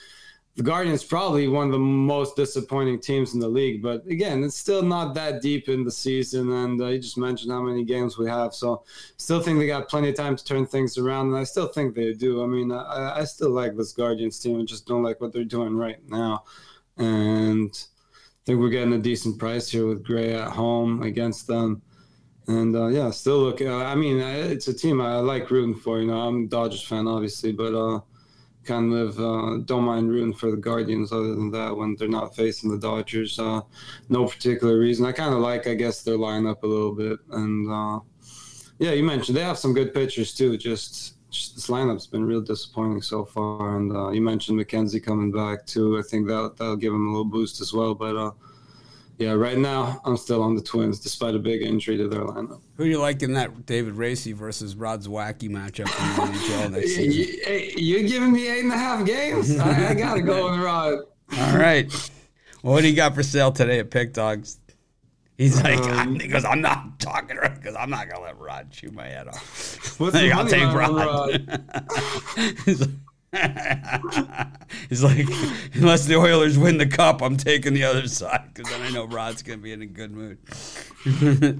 the Guardians probably one of the most disappointing teams in the league. But again, it's still not that deep in the season, and uh, you just mentioned how many games we have. So, still think they got plenty of time to turn things around, and I still think they do. I mean, I, I still like this Guardians team. I just don't like what they're doing right now, and I think we're getting a decent price here with Gray at home against them. And uh, yeah, still look. Uh, I mean, it's a team I like rooting for. You know, I'm a Dodgers fan, obviously, but uh, kind of uh, don't mind rooting for the Guardians. Other than that, when they're not facing the Dodgers, uh, no particular reason. I kind of like, I guess, their lineup a little bit. And uh, yeah, you mentioned they have some good pitchers too. Just, just this lineup's been real disappointing so far. And uh, you mentioned McKenzie coming back too. I think that that'll give him a little boost as well. But uh, yeah, right now I'm still on the Twins despite a big injury to their lineup. Who do you like in that David Racy versus Rod Zawacki matchup in the NHL next season? Hey, you're giving me eight and a half games. I, I gotta go with Rod. All right. Well, what do you got for sale today at PickDawgz? He's like, Um, he goes, I'm not talking to because I'm not gonna let Rod chew my head off. What's Like, I'll take on Rod. He's like- unless the Oilers win the cup, I'm taking the other side because then I know Rod's gonna be in a good mood.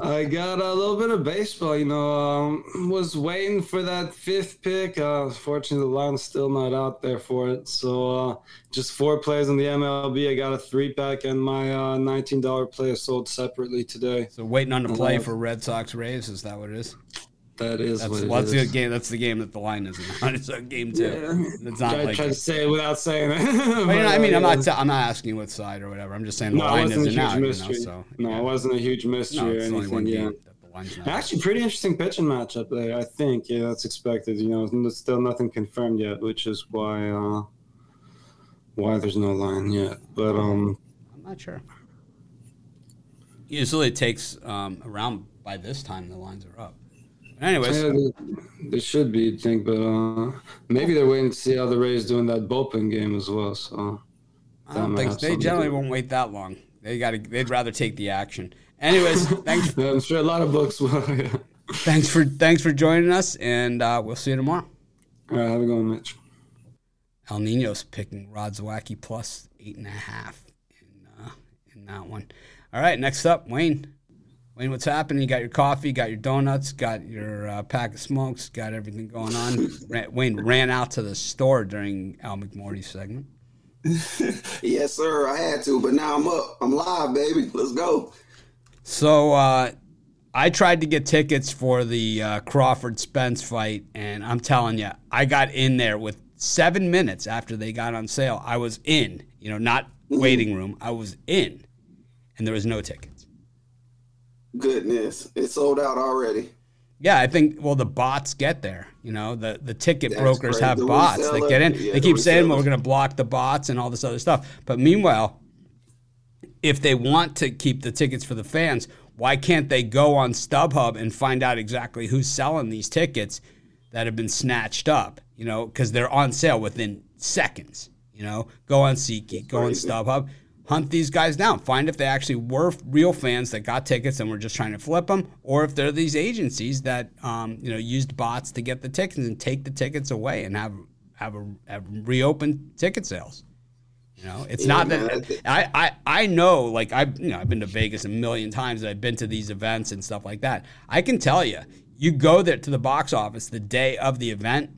I got a little bit of baseball. You know, um, was waiting for that fifth pick. Uh, unfortunately, the line's still not out there for it. So uh, just four plays in the MLB. I got a three pack, and my uh, nineteen dollar play is sold separately today. So waiting on the play Uh-huh. for Red Sox Rays is that what it is? That is That's what it what's is. the game? That's the game that the line isn't on. It's a game two. Yeah. It's not I like. tried to say it without saying it. Well, you know, I mean, I'm not. T- I'm not asking what side or whatever. I'm just saying the No, it line wasn't a isn't huge out. You know, mystery. so no, yeah. it wasn't a huge mystery No, or it's only anything. one Yeah. game that the line's not. out. Actually, pretty interesting pitching matchup there. I think, yeah, that's expected. You know, there's still nothing confirmed yet, which is why uh, why there's no line yet. But um, I'm not sure. Usually it takes um, around by this time the lines are up. Anyways, yeah, they, they should be, you'd think, but uh, maybe they're waiting to see how the Rays do in that bullpen game as well. So I don't think they generally won't wait that long. They got to. They'd rather take the action. Anyways, thanks. I'm sure a lot of books will. yeah. thanks for thanks for joining us, and uh, we'll see you tomorrow. All right, have a good one, Mitch. El Nino's picking Rod Zawacki plus eight and a half in uh, in that one. All right, next up, Wayne. Wayne, what's happening? You got your coffee, got your donuts, got your uh, pack of smokes, got everything going on. Ran, Wayne ran out to the store during Al McMordie's segment. Yes, sir. I had to, but now I'm up. I'm live, baby. Let's go. So uh, I tried to get tickets for the uh, Crawford Spence fight, and I'm telling you, I got in there with seven minutes after they got on sale. I was in, you know, not waiting room. I was in, and there was no tickets. Goodness, it's sold out already. Yeah, I think well the bots get there. You know, the the ticket That's brokers crazy. have The bots that get in. yeah, they the keep saying well, we're going to block the bots and all this other stuff. But meanwhile, if they want to keep the tickets for the fans, why can't they go on StubHub and find out exactly who's selling these tickets that have been snatched up? You know, because they're on sale within seconds. You know, go on SeatGeek, go on. StubHub, hunt these guys down, find if they actually were real fans that got tickets and were just trying to flip them, or if they're these agencies that um, you know used bots to get the tickets and take the tickets away and have have a have reopened ticket sales. You know, it's Yeah, not I that I, I I know like I've you know I've been to Vegas a million times. I've been to these events and stuff like that. I can tell you, you go there to the box office the day of the event,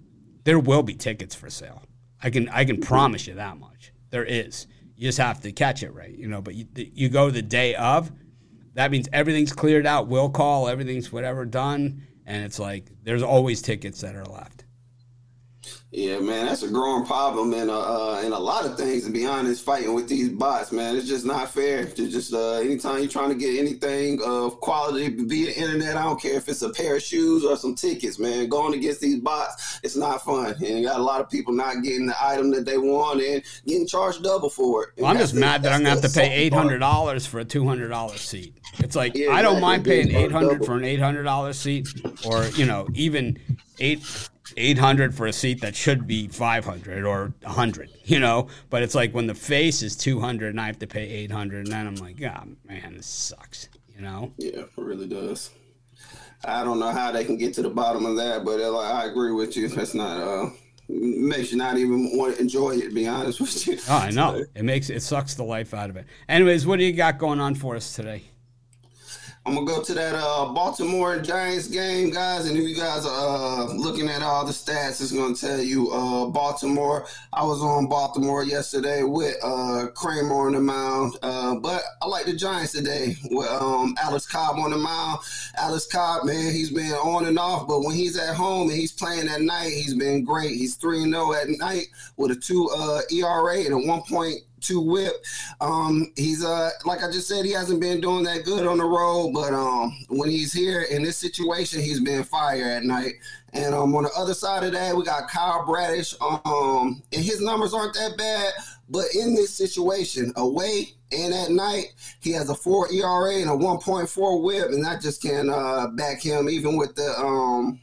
there will be tickets for sale. I can I can promise you that much. There is. You just have to catch it right, you know. But you, you go the day of, that means everything's cleared out. Will call, everything's whatever done, and it's like there's always tickets that are left. Yeah, man, that's a growing problem and uh, and a lot of things. To be honest, fighting with these bots, man, it's just not fair. To just uh, anytime you're trying to get anything of quality via internet, I don't care if it's a pair of shoes or some tickets, man. Going against these bots, it's not fun, and you got a lot of people not getting the item that they want and getting charged double for it. Well, I'm just mad that I'm gonna have to pay eight hundred dollars for a two hundred dollar seat. It's like Yeah, I don't exactly. mind paying eight hundred for an eight hundred dollar seat, or you know even eight eight hundred for a seat that should be five hundred or hundred. You know, but it's like when the face is two hundred and I have to pay eight hundred, and then I'm like, ah, man, this sucks. You know. Yeah, it really does. I don't know how they can get to the bottom of that, but uh, like, I agree with you. That's not uh makes you not even want to enjoy it. To be honest with you. Oh, I know. It makes it sucks the life out of it. Anyways, what do you got going on for us today? I'm gonna go to that uh, Baltimore Giants game, guys, and if you guys are uh, looking at all the stats, it's gonna tell you uh, Baltimore. I was on Baltimore yesterday with uh, Kremer on the mound, uh, but I like the Giants today with um, Alex Cobb on the mound. Alex Cobb, man, he's been on and off, but when he's at home and he's playing at night, he's been great. He's three and zero at night with a two uh, ERA and a one point two whip. Um, he's uh like I just said, he hasn't been doing that good on the road, but um when he's here in this situation, he's been fire at night. And um on the other side of that, we got Kyle Bradish. Um and his numbers aren't that bad, But in this situation, away and at night, he has a four ERA and a 1.4 WHIP, and I just can't uh, back him even with the um,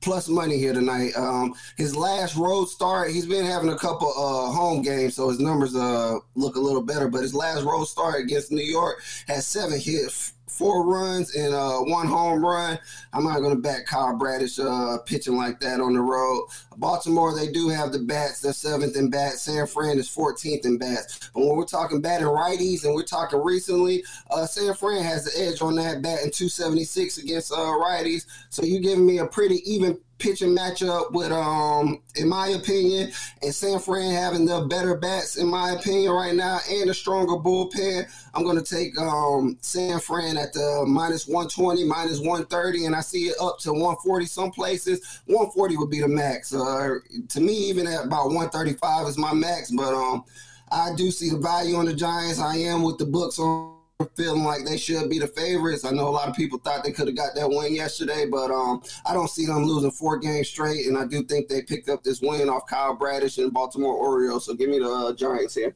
plus money here tonight. Um, his last road start, he's been having a couple uh, home games, so his numbers uh, look a little better. But his last road start against New York has seven hits, four runs and uh, one home run. I'm not going to back Kyle Bradish uh, pitching like that on the road. Baltimore, they do have the bats. They're seventh in bats. San Fran is 14th in bats. But when we're talking batting righties and we're talking recently, uh, San Fran has the edge on that bat in 276 against uh, righties. So you're giving me a pretty even pitching matchup with, um, in my opinion, and San Fran having the better bats, in my opinion, right now, and a stronger bullpen. I'm going to take um, San Fran at the minus 120, minus 130, and I see it up to 140 some places. 140 would be the max. Uh, to me, even at about 135 is my max, but um, I do see the value on the Giants. I am with the books on feeling like they should be the favorites. I know a lot of people thought they could have got that win yesterday, but um, I don't see them losing four games straight, and I do think they picked up this win off Kyle Bradish and Baltimore Orioles. So give me the uh, Giants here.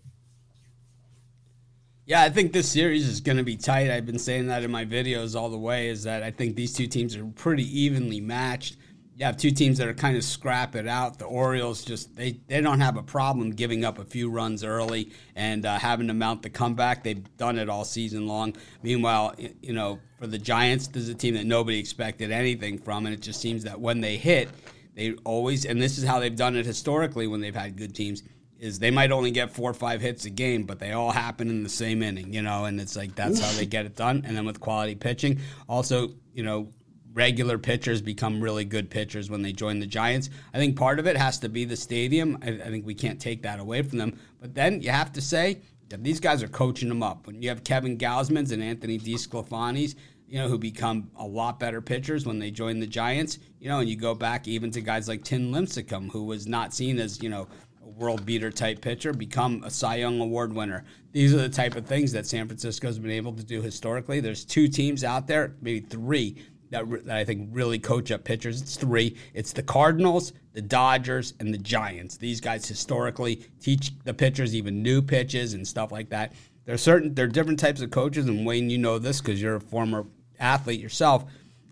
Yeah, I think this series is going to be tight. I've been saying that in my videos all the way. Is that I think these two teams are pretty evenly matched. You have two teams that are kind of scrap it out. The Orioles just they they don't have a problem giving up a few runs early and uh, having to mount the comeback. They've done it all season long. Meanwhile, you know, for the Giants, this is a team that nobody expected anything from, and it just seems that when they hit, they always and this is how they've done it historically when they've had good teams is they might only get four or five hits a game, but they all happen in the same inning, you know, and it's like that's how they get it done. And then with quality pitching, also, you know, regular pitchers become really good pitchers when they join the Giants. I think part of it has to be the stadium. I, I think we can't take that away from them. But then you have to say that these guys are coaching them up. When you have Kevin Gausman's and Anthony DeSclafani's, you know, who become a lot better pitchers when they join the Giants, you know, and you go back even to guys like Tim Lincecum, who was not seen as, you know, a world beater type pitcher, become a Cy Young Award winner. These are the type of things that San Francisco's been able to do historically. There's two teams out there, maybe three, that, that I think really coach up pitchers. It's three. It's the Cardinals, the Dodgers, and the Giants. These guys historically teach the pitchers even new pitches and stuff like that. There are certain there are different types of coaches, and Wayne, you know this because you're a former athlete yourself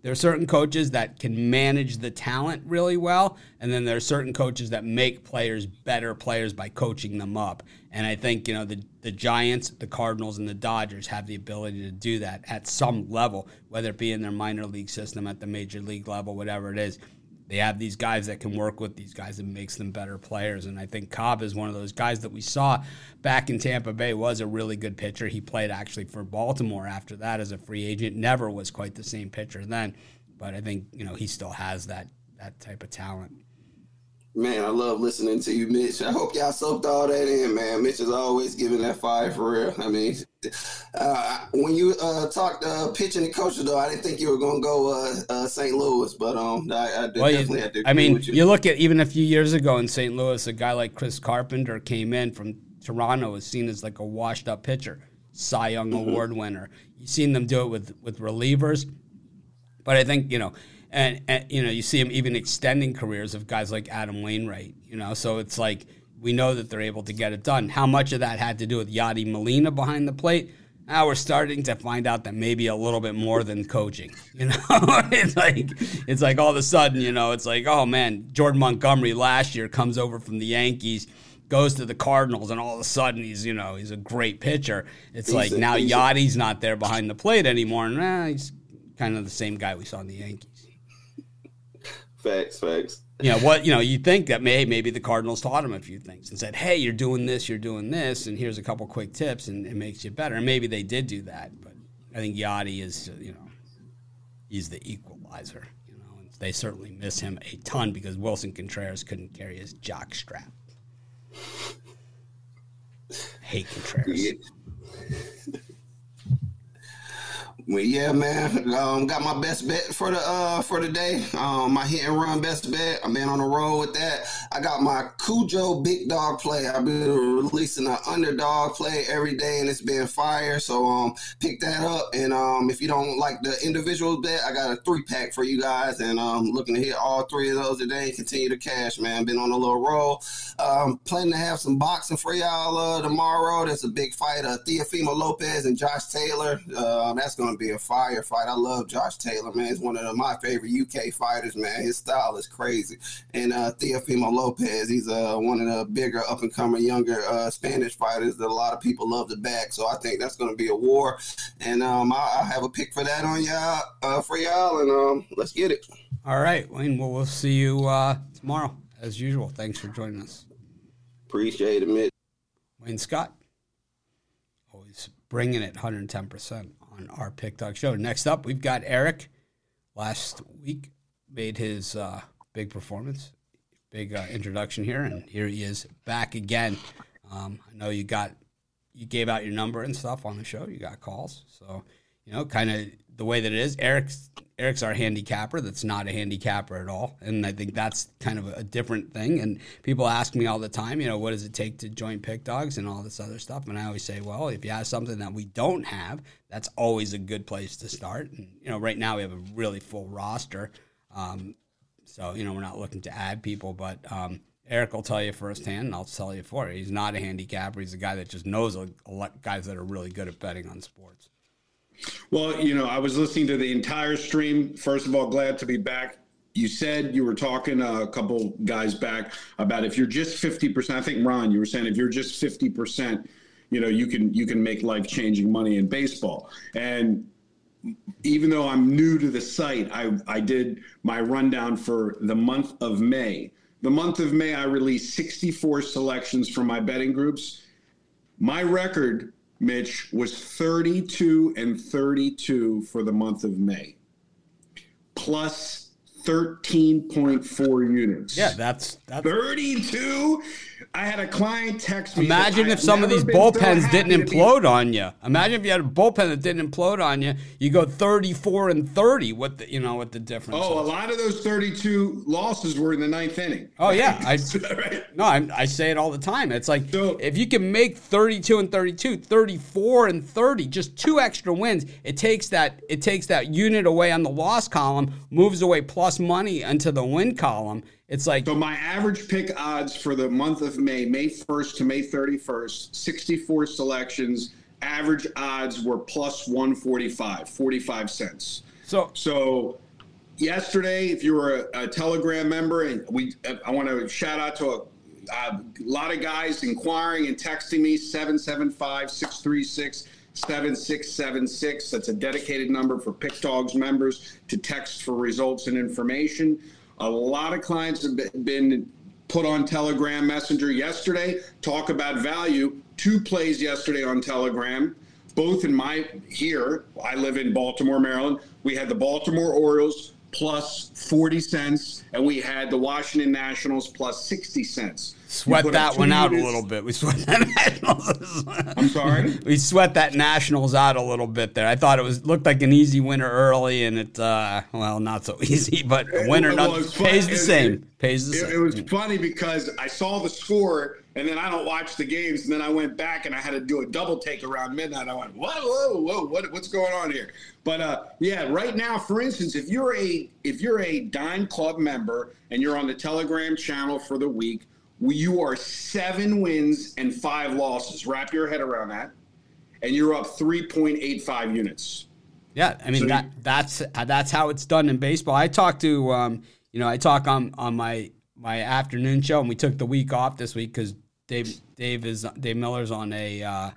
there are certain coaches that can manage the talent really well, and then there are certain coaches that make players better players by coaching them up. And I think you know the the Giants, the Cardinals, and the Dodgers have the ability to do that at some level, whether it be in their minor league system, at the major league level, whatever it is they have these guys that can work with these guys and makes them better players. And I think Cobb is one of those guys that we saw back in Tampa Bay was a really good pitcher. He played actually for Baltimore after that as a free agent. Never was quite the same pitcher then, but I think you know he still has that that type of talent. Man, I love listening to you, Mitch. I hope y'all soaked all that in, man. Mitch is always giving that fire for real. I mean, uh, when you uh, talked uh, pitching and coaching, though, I didn't think you were going to go uh, uh St. Louis, but um, I, I well, definitely you, had to. I mean, you. you. look at even a few years ago in St. Louis, a guy like Chris Carpenter came in from Toronto, was seen as like a washed-up pitcher, Cy Young mm-hmm. Award winner. You've seen them do it with with relievers, but I think you know and, and, you know you see him even extending careers of guys like Adam Wainwright. You know, so it's like we know that they're able to get it done. How much of that had to do with Yadi Molina behind the plate? Now we're starting to find out that maybe a little bit more than coaching. You know, it's like it's like all of a sudden, you know, it's like oh man, Jordan Montgomery last year comes over from the Yankees goes to the Cardinals, and all of a sudden he's you know he's a great pitcher. It's he's like a, now Yadi's a, not there behind the plate anymore, and eh, he's kind of the same guy we saw in the Yankees. Facts, facts. You know what? You know, you think that may maybe the Cardinals taught him a few things and said, "Hey, you're doing this, you're doing this, and here's a couple quick tips, and it makes you better." And maybe they did do that, but I think Yadi is, you know, he's the equalizer. You know, and they certainly miss him a ton because Willson Contreras couldn't carry his jock strap. Hate Contreras. Yeah. Well, yeah, man. Um, got my best bet for the uh for the day. Um, my hit and run best bet. I've been on the road with that. I got my Cujo big dog play. I've been releasing an underdog play every day, and it's been fire. So um, pick that up. And um, if you don't like the individual bet, I got a three pack for you guys, and um, looking to hit all three of those today and continue to cash, man. Been on a little roll. Um, planning to have some boxing for y'all uh, tomorrow. There's a big fight. Uh, Teofimo Lopez and Josh Taylor. Uh, that's gonna be a fire fight. I love Josh Taylor, man. He's one of my favorite UK fighters, man. His style is crazy. And uh, Teofimo Lopez, he's uh, one of the bigger, up and coming, younger uh, Spanish fighters that a lot of people love to back. So I think that's going to be a war. And um, I, I, have a pick for that on y'all, uh, for y'all. And um, let's get it. All right, Wayne. Well, we'll see you uh, tomorrow as usual. Thanks for joining us. Appreciate it, Mitch. Wayne Scott. Always bringing it 110% on our Pick Dog Show. Next up, we've got Eric. Last week made his uh, big performance, big uh, introduction here, and here he is back again. Um, I know you got you gave out your number and stuff on the show. You got calls, so you know, kind of the way that it is. Eric's Eric's our handicapper. That's not a handicapper at all, and I think that's kind of a different thing. And people ask me all the time, you know, what does it take to join PickDawgz and all this other stuff? And I always say, well, if you have something that we don't have, that's always a good place to start. And you know, right now we have a really full roster, um, so you know we're not looking to add people, but. Um, Eric will tell you firsthand, and I'll tell you for it. He's not a handicapper. He's a guy that just knows a, a lot guys that are really good at betting on sports. Well, you know, I was listening to the entire stream. First of all, glad to be back. You said you were talking a couple guys back about if you're just 50%, I think Ron, you were saying if you're just 50%, you know, you can you can make life-changing money in baseball. And even though I'm new to the site, I I did my rundown for the month of May. The month of May I released 64 selections from my betting groups. My record Mitch, was 32 and 32 for the month of May, plus 13.4 units. Yeah, that's, that's 32. I had a client text me. Imagine if some of these bullpens so didn't implode on you. Imagine if you had a bullpen that didn't implode on you. You go 34 and 30. What the you know what the difference? Oh, is. a lot of those 32 losses were in the ninth inning. Oh yeah, I right? no, I, I, say it all the time. It's like so, if you can make 32 and 32, 34 and 30, just two extra wins. It takes that it takes that unit away on the loss column, moves away plus money into the win column it's like so. My average pick odds for the month of May, May first to May thirty first, sixty four selections. Average odds were plus 145, 45 cents. So, so yesterday, if you were a, a Telegram member, and we, I want to shout out to a, a lot of guys inquiring and texting me 775 636 7676. That's a dedicated number for PickDawgz members to text for results and information. A lot of clients have been put on Telegram Messenger yesterday. Talk about value. Two plays yesterday on Telegram, both in my here. I live in Baltimore, Maryland. We had the Baltimore Orioles plus 40 cents, and we had the Washington Nationals plus 60 cents. Sweat that one out units. a little bit. We sweat that Nationals. I'm sorry. we sweat that Nationals out a little bit there. I thought it was looked like an easy winner early, and it uh, well not so easy, but a winner well, pays the same. It, pays the it, same. It was funny because I saw the score, and then I don't watch the games, and then I went back and I had to do a double take around midnight. I went, whoa, whoa, whoa, what, what's going on here? But uh, yeah, right now, for instance, if you're a if you're a Dime Club member and you're on the Telegram channel for the week you are seven wins and five losses. Wrap your head around that, and you're up 3.85 units. Yeah, I mean so that that's that's how it's done in baseball. I talked to um, you know I talk on on my my afternoon show, and we took the week off this week because Dave Dave is Dave Miller's on a uh,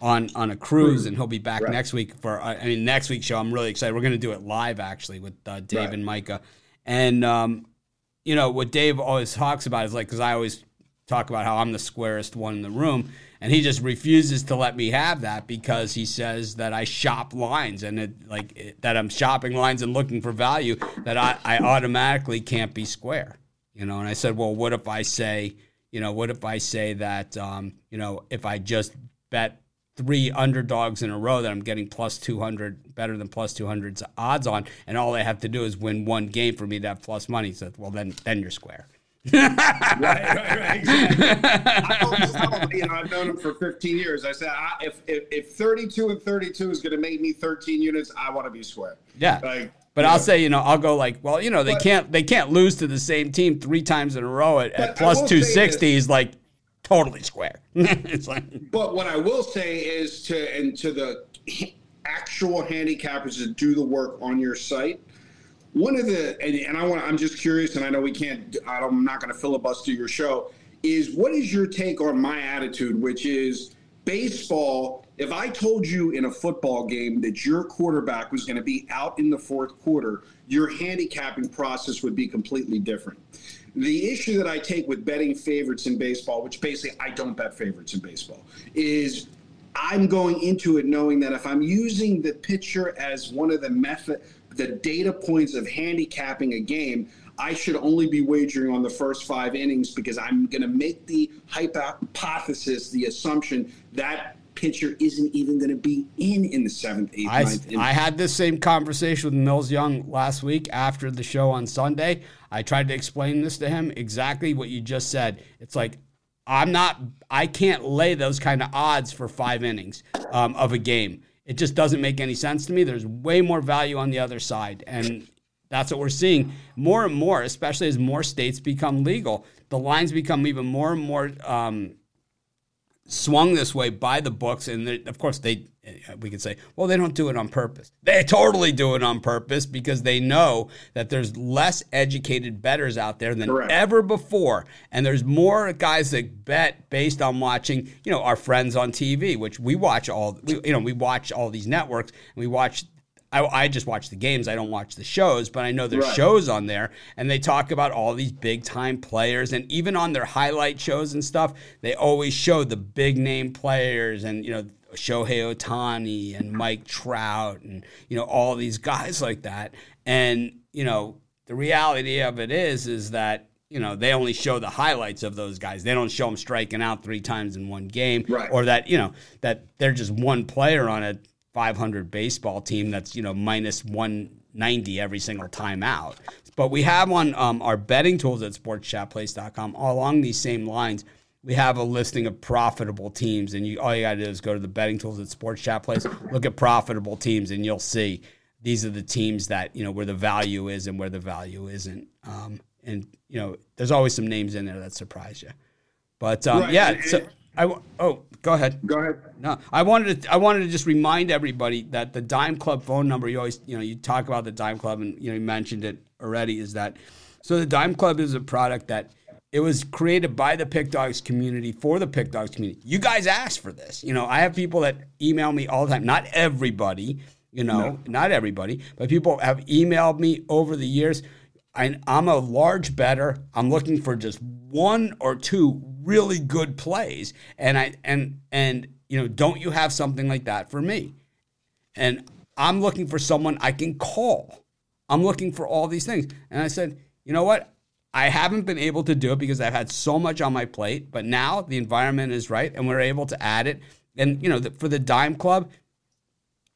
on on a cruise, and he'll be back right. next week for I mean next week's show. I'm really excited. We're going to do it live actually with uh, Dave right. and Micah, and um, you know, what Dave always talks about is like, because I always talk about how I'm the squarest one in the room. And he just refuses to let me have that because he says that I shop lines and it, like it, that I'm shopping lines and looking for value that I, I automatically can't be square. You know, and I said, well, what if I say, you know, what if I say that, um, you know, if I just bet three underdogs in a row that I'm getting plus 200, better than plus 200 odds on, and all I have to do is win one game for me to have plus money. So, well, then then you're square. right, right, right, exactly. I always tell them, you know, I've known him for 15 years. I said, I, if, if if 32 and 32 is going to make me 13 units, I want to be square. Yeah. Like, but I'll know. say, you know, I'll go like, well, you know, they But- can't they can't lose to the same team three times in a row at, at plus two sixty is like totally square. like But what I will say is to and to the actual handicappers that do the work on your site. One of the and, and I want I'm just curious, and I know we can't. I'm not going to filibuster your show. Is what is your take on my attitude, which is baseball? If I told you in a football game that your quarterback was going to be out in the fourth quarter, your handicapping process would be completely different. The issue that I take with betting favorites in baseball, which basically I don't bet favorites in baseball, is I'm going into it knowing that if I'm using the pitcher as one of the method, the data points of handicapping a game, I should only be wagering on the first five innings because I'm going to make the hypothesis, the assumption that pitcher isn't even going to be in in the seventh, eighth, I, ninth. I had this same conversation with Mills Young last week after the show on Sunday. I tried to explain this to him exactly what you just said. It's like I'm not, I can't lay those kind of odds for five innings um, of a game. It just doesn't make any sense to me. There's way more value on the other side, and that's what we're seeing more and more, especially as more states become legal. The lines become even more and more um, swung this way by the books, and of course they we could say, well, they don't do it on purpose. They totally do it on purpose because they know that there's less educated betters out there than Correct. ever before, and there's more guys that bet based on watching, you know, our friends on TV, which we watch all, we, you know, we watch all these networks, and we watch. I, I just watch the games. I don't watch the shows, but I know there's Right. shows on there, and they talk about all these big time players, and even on their highlight shows and stuff, they always show the big name players, and you know Shohei Ohtani and Mike Trout, and you know all these guys like that. And you know the reality of it is, is that you know they only show the highlights of those guys. They don't show them striking out three times in one game, Right. or that you know that they're just one player on a 500 baseball team that's you know minus 190 every single time out. But we have on um, our betting tools at sportschatplace.com along these same lines. We have a listing of profitable teams, and you all you got to do is go to the betting tools at Sports Chat Place, look at profitable teams, and you'll see these are the teams that you know where the value is and where the value isn't. Um, and you know, there's always some names in there that surprise you. But um, Right, yeah, so I w- oh go ahead. Go ahead. No, I wanted to. I wanted to just remind everybody that the Dime Club phone number. You always, you know, you talk about the Dime Club, and you know, you mentioned it already. Is that so? The Dime Club is a product that it was created by the PickDawgz community for the PickDawgz community. You guys asked for this. You know, I have people that email me all the time. Not everybody, you know, not everybody, but people have emailed me over the years. I, I'm a large better. I'm looking for just one or two really good plays, and I and and you know, don't you have something like that for me? And I'm looking for someone I can call. I'm looking for all these things, and I said, you know what? I haven't been able to do it because I've had so much on my plate, but now the environment is right, and we're able to add it. And you know, the, for the Dime Club,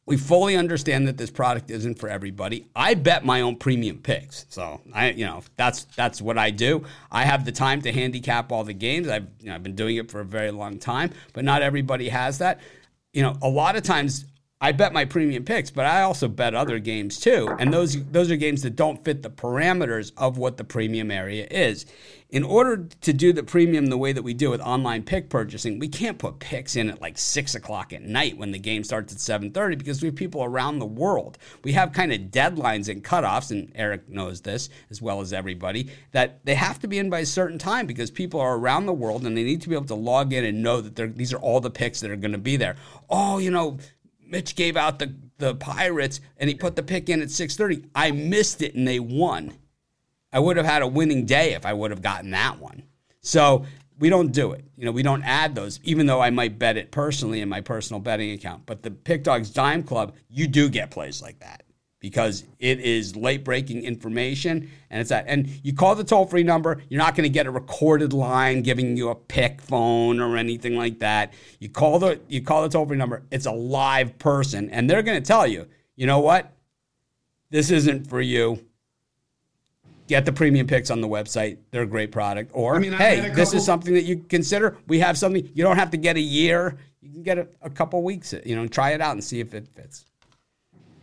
we fully understand that this product isn't for everybody. I bet my own premium picks. So I, you know, that's that's what I do. I have the time to handicap all the games. I've you know, I've been doing it for a very long time, but not everybody has that. You know, a lot of times I bet my premium picks, but I also bet other games too. And those those are games that don't fit the parameters of what the premium area is. In order to do the premium the way that we do with online pick purchasing, we can't put picks in at like six o'clock at night when the game starts at seven thirty because we have people around the world. We have kind of deadlines and cutoffs, and Eric knows this as well as everybody that they have to be in by a certain time because people are around the world and they need to be able to log in and know that these are all the picks that are going to be there. Oh, you know. Mitch gave out the, the Pirates and he put the pick in at 6:30. I missed it and they won. I would have had a winning day if I would have gotten that one. So we don't do it. You know, we don't add those, even though I might bet it personally in my personal betting account. But the PickDawgz Dime Club, you do get plays like that because it is late breaking information and it's that and you call the toll free number you're not going to get a recorded line giving you a pick phone or anything like that. You call the you call the toll free number it's a live person and they're going to tell you you know what? This isn't for you. Get the premium picks on the website. They're a great product. Or I mean, hey this is something that you consider. We have something you don't have to get a year. You can get a, a couple weeks you know try it out and see if it fits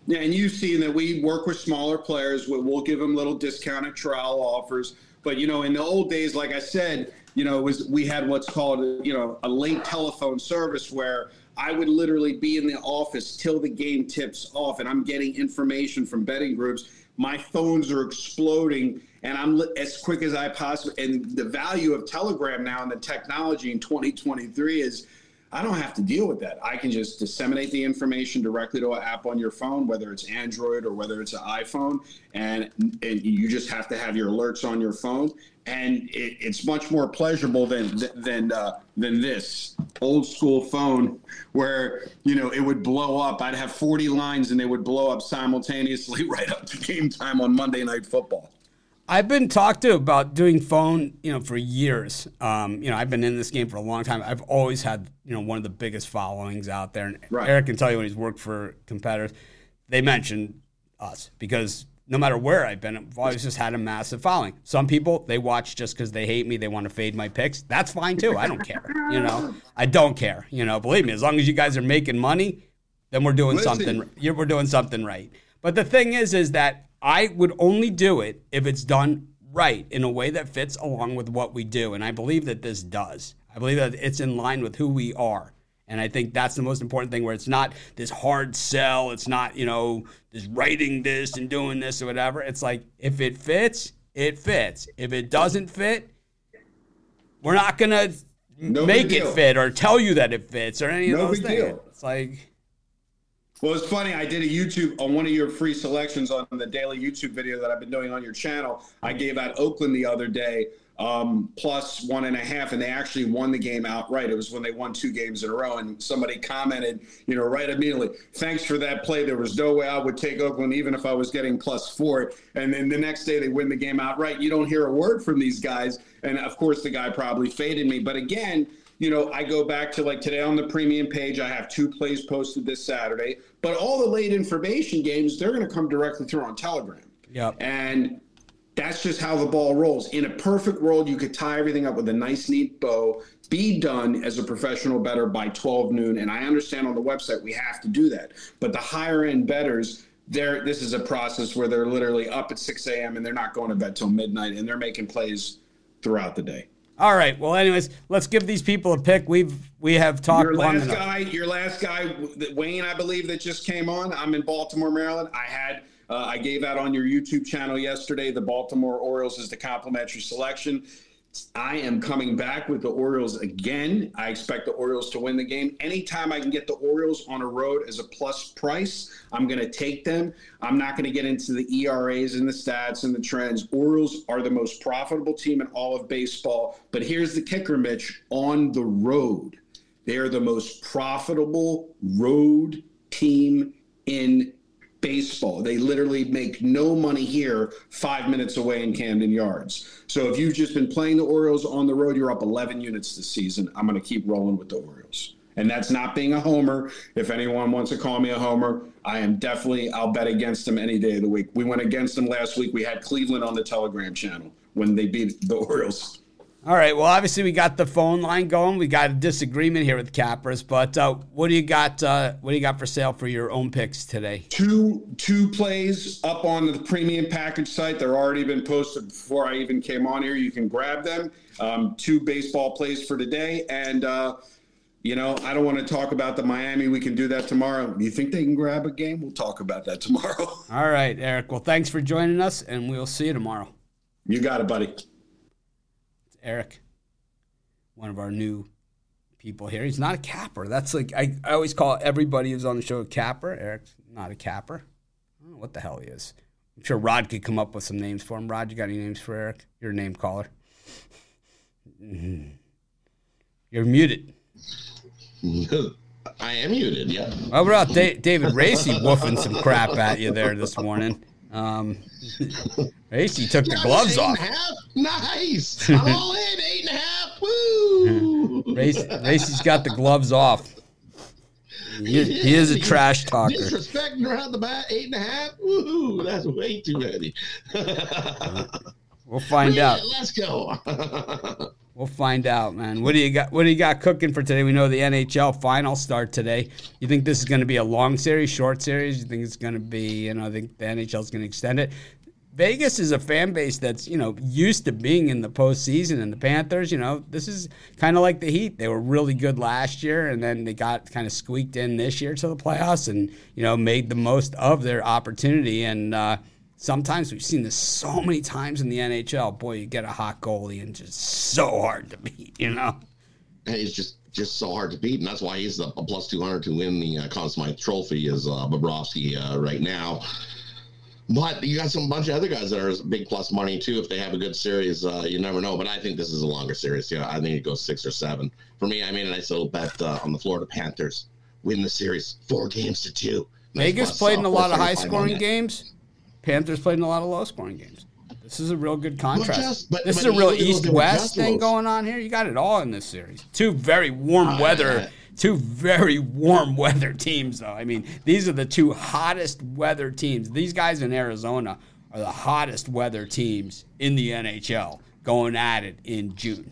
Yeah, and you've seen that we work with smaller players. We- We'll give them little discounted trial offers. But you know, in the old days, like I said, you know, it was we had what's called you know a late telephone service where I would literally be in the office till the game tips off, and I'm getting information from betting groups. My phones are exploding, and I'm as quick as I possibly. And the value of Telegram now and the technology in 2023 is I don't have to deal with that. I can just disseminate the information directly to an app on your phone, whether it's Android or whether it's an iPhone, and, and you just have to have your alerts on your phone. And it, it's much more pleasurable than than uh, than this old school phone where you know it would blow up. I'd have 40 lines and they would blow up simultaneously right up to game time on Monday Night Football. I've been talked to about doing phone, you know, for years. Um, you know, I've been in this game for a long time. I've always had, you know, one of the biggest followings out there. And Right. Eric can tell you when he's worked for competitors, they mentioned us because no matter where I've been, I've always just had a massive following. Some people they watch just because they hate me, they want to fade my picks. That's fine too. I don't care. You know, I don't care. You know, believe me, as long as you guys are making money, then we're doing Listen. something. We're doing something right. But the thing is, is that I would only do it if it's done right in a way that fits along with what we do, and I believe that this does. I believe that it's in line with who we are. And I think that's the most important thing where it's not this hard sell. It's not, you know, just writing this and doing this or whatever. It's like, if it fits, it fits. If it doesn't fit, we're not going to No make it fit or tell you that it fits or any of those things. deal. It's like, Well, it's funny. I did a YouTube on one of your free selections on the daily YouTube video that I've been doing on your channel. I gave out Oakland the other day, um, plus one and a half, and they actually won the game outright. It was when they won two games in a row, and somebody commented, you know, right immediately, "Thanks for that play. There was no way I would take Oakland, even if I was getting four. And then the next day they win the game outright. You don't hear a word from these guys, and of course the guy probably faded me. But again you know, I go back to like today on the premium page, I have two plays posted this Saturday, but all the late information games, they're going to come directly through on Telegram. Yep. And that's just how the ball rolls. In a perfect world, you could tie everything up with a nice, neat bow, be done as a professional better by 12 noon. And I understand on the website we have to do that. But the higher end betters, they're, this is a process where they're literally up at 6 a.m. and they're not going to bed till midnight and they're making plays throughout the day. All right. Well, anyways, let's give these people a pick. We've we have talked Your last guy, your last guy, Wayne, I believe that just came on. I'm in Baltimore, Maryland. I had, uh, I gave out on your YouTube channel yesterday. The Baltimore Orioles is the complimentary selection. I am coming back with the Orioles again. I expect the Orioles to win the game. Anytime I can get the Orioles on a road as a plus price, I'm going to take them. I'm not going to get into the ERAs and the stats and the trends. Orioles are the most profitable team in all of baseball. But here's the kicker, Mitch on the road. They are the most profitable road team in baseball. They literally make no money here five minutes away in Camden Yards. So if you've just been playing the Orioles on the road, you're up 11 units this season. I'm going to keep rolling with the Orioles. And that's not being a homer. If anyone wants to call me a homer, I am definitely, I'll bet against them any day of the week. We went against them last week. We had Cleveland on the Telegram channel when they beat the Orioles. All right. Well, obviously we got the phone line going. We got a disagreement here with Capras, but uh, what do you got? Uh, what do you got for sale for your own picks today? two two plays up on the premium package site. They're already been posted before I even came on here. You can grab them. Um, two baseball plays for today, and uh, you know I don't want to talk about the Miami. We can do that tomorrow. You think they can grab a game? We'll talk about that tomorrow. All right, Eric. Well, thanks for joining us, and we'll see you tomorrow. you got it, buddy. Eric, one of our new people here. He's not a capper. That's like I, I always call everybody who's on the show a capper. Eric's not a capper. I don't know what the hell he is. I'm sure Rod could come up with some names for him. Rod, you got any names for Eric? You're a name caller. You're muted. I am muted. Yeah. Well, what about Da- David Racy woofing some crap at you there this morning? Um, Racy took the gloves off. Nice. I'm all in. Eight and a half. Woo. Racy's got the gloves off. He is, he is a trash talker. Disrespecting around the bat. Eight and a half. Woohoo. That's way too many. We'll find out. Let's go. We'll find out, man. What do you got? What do you got cooking for today? We know the NHL final start today. You think this is going to be a long series, short series? You think it's going to be? You know, I think the NHL is going to extend it. Vegas is a fan base that's you know used to being in the postseason, and the Panthers, you know, this is kind of like the Heat. They were really good last year, and then they got kind of squeaked in this year to the playoffs, and you know made the most of their opportunity. And uh, sometimes we've seen this so many times in the NHL. Boy, you get a hot goalie and just so hard to beat. You know. And he's just just so hard to beat, and that's why he's a, a plus two hundred to win the uh, Conn Smythe Trophy is uh, Bobrovsky uh, right now. But you got some bunch of other guys that are big plus money too. If they have a good series, uh, you never know. But I think this is a longer series. Yeah, I think it goes six or seven. For me, I made a nice little bet uh, on the Florida Panthers win the series four games to two. Nice Vegas plus, played in uh, a lot of high scoring games. Panthers played in a lot of low scoring games. This is a real good contrast. just- but- this but is a real East West thing going on here. You got it all in this series. Two very warm Uh, weather, two very warm weather teams, though. I mean, these are the two hottest weather teams. These guys in Arizona are the hottest weather teams in the NHL going at it in June.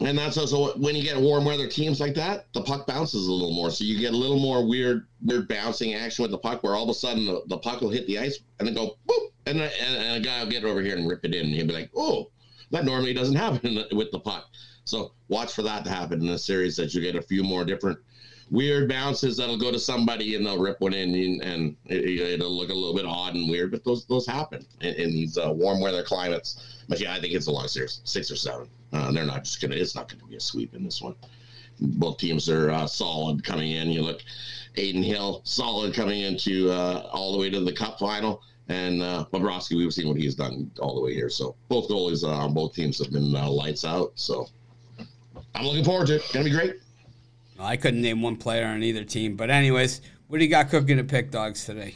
And that's also when you get warm weather teams like that, the puck bounces a little more. So you get a little more weird, weird bouncing action with the puck, where all of a sudden the, the puck will hit the ice and then go boop, and, and, and a guy will get over here and rip it in, and he'll be like, "Oh, that normally doesn't happen with the puck." So watch for that to happen in this series. That you get a few more different weird bounces that'll go to somebody and they'll rip one in, and, and it, will look a little bit odd and weird. But those those happen in, in these uh, warm weather climates. But yeah, I think it's a long series, six or seven. Uh, they're not just gonna. It's not gonna be a sweep in this one. Both teams are uh, solid coming in. You look, Adin Hill solid coming into uh, all the way to the Cup final, and uh, Bobrovsky. We've seen what he's done all the way here. So both goalies uh, on both teams have been uh, lights out. So I'm looking forward to it. Gonna be great. Well, I couldn't name one player on either team. But, anyways, what do you got cooking at PickDawgz today?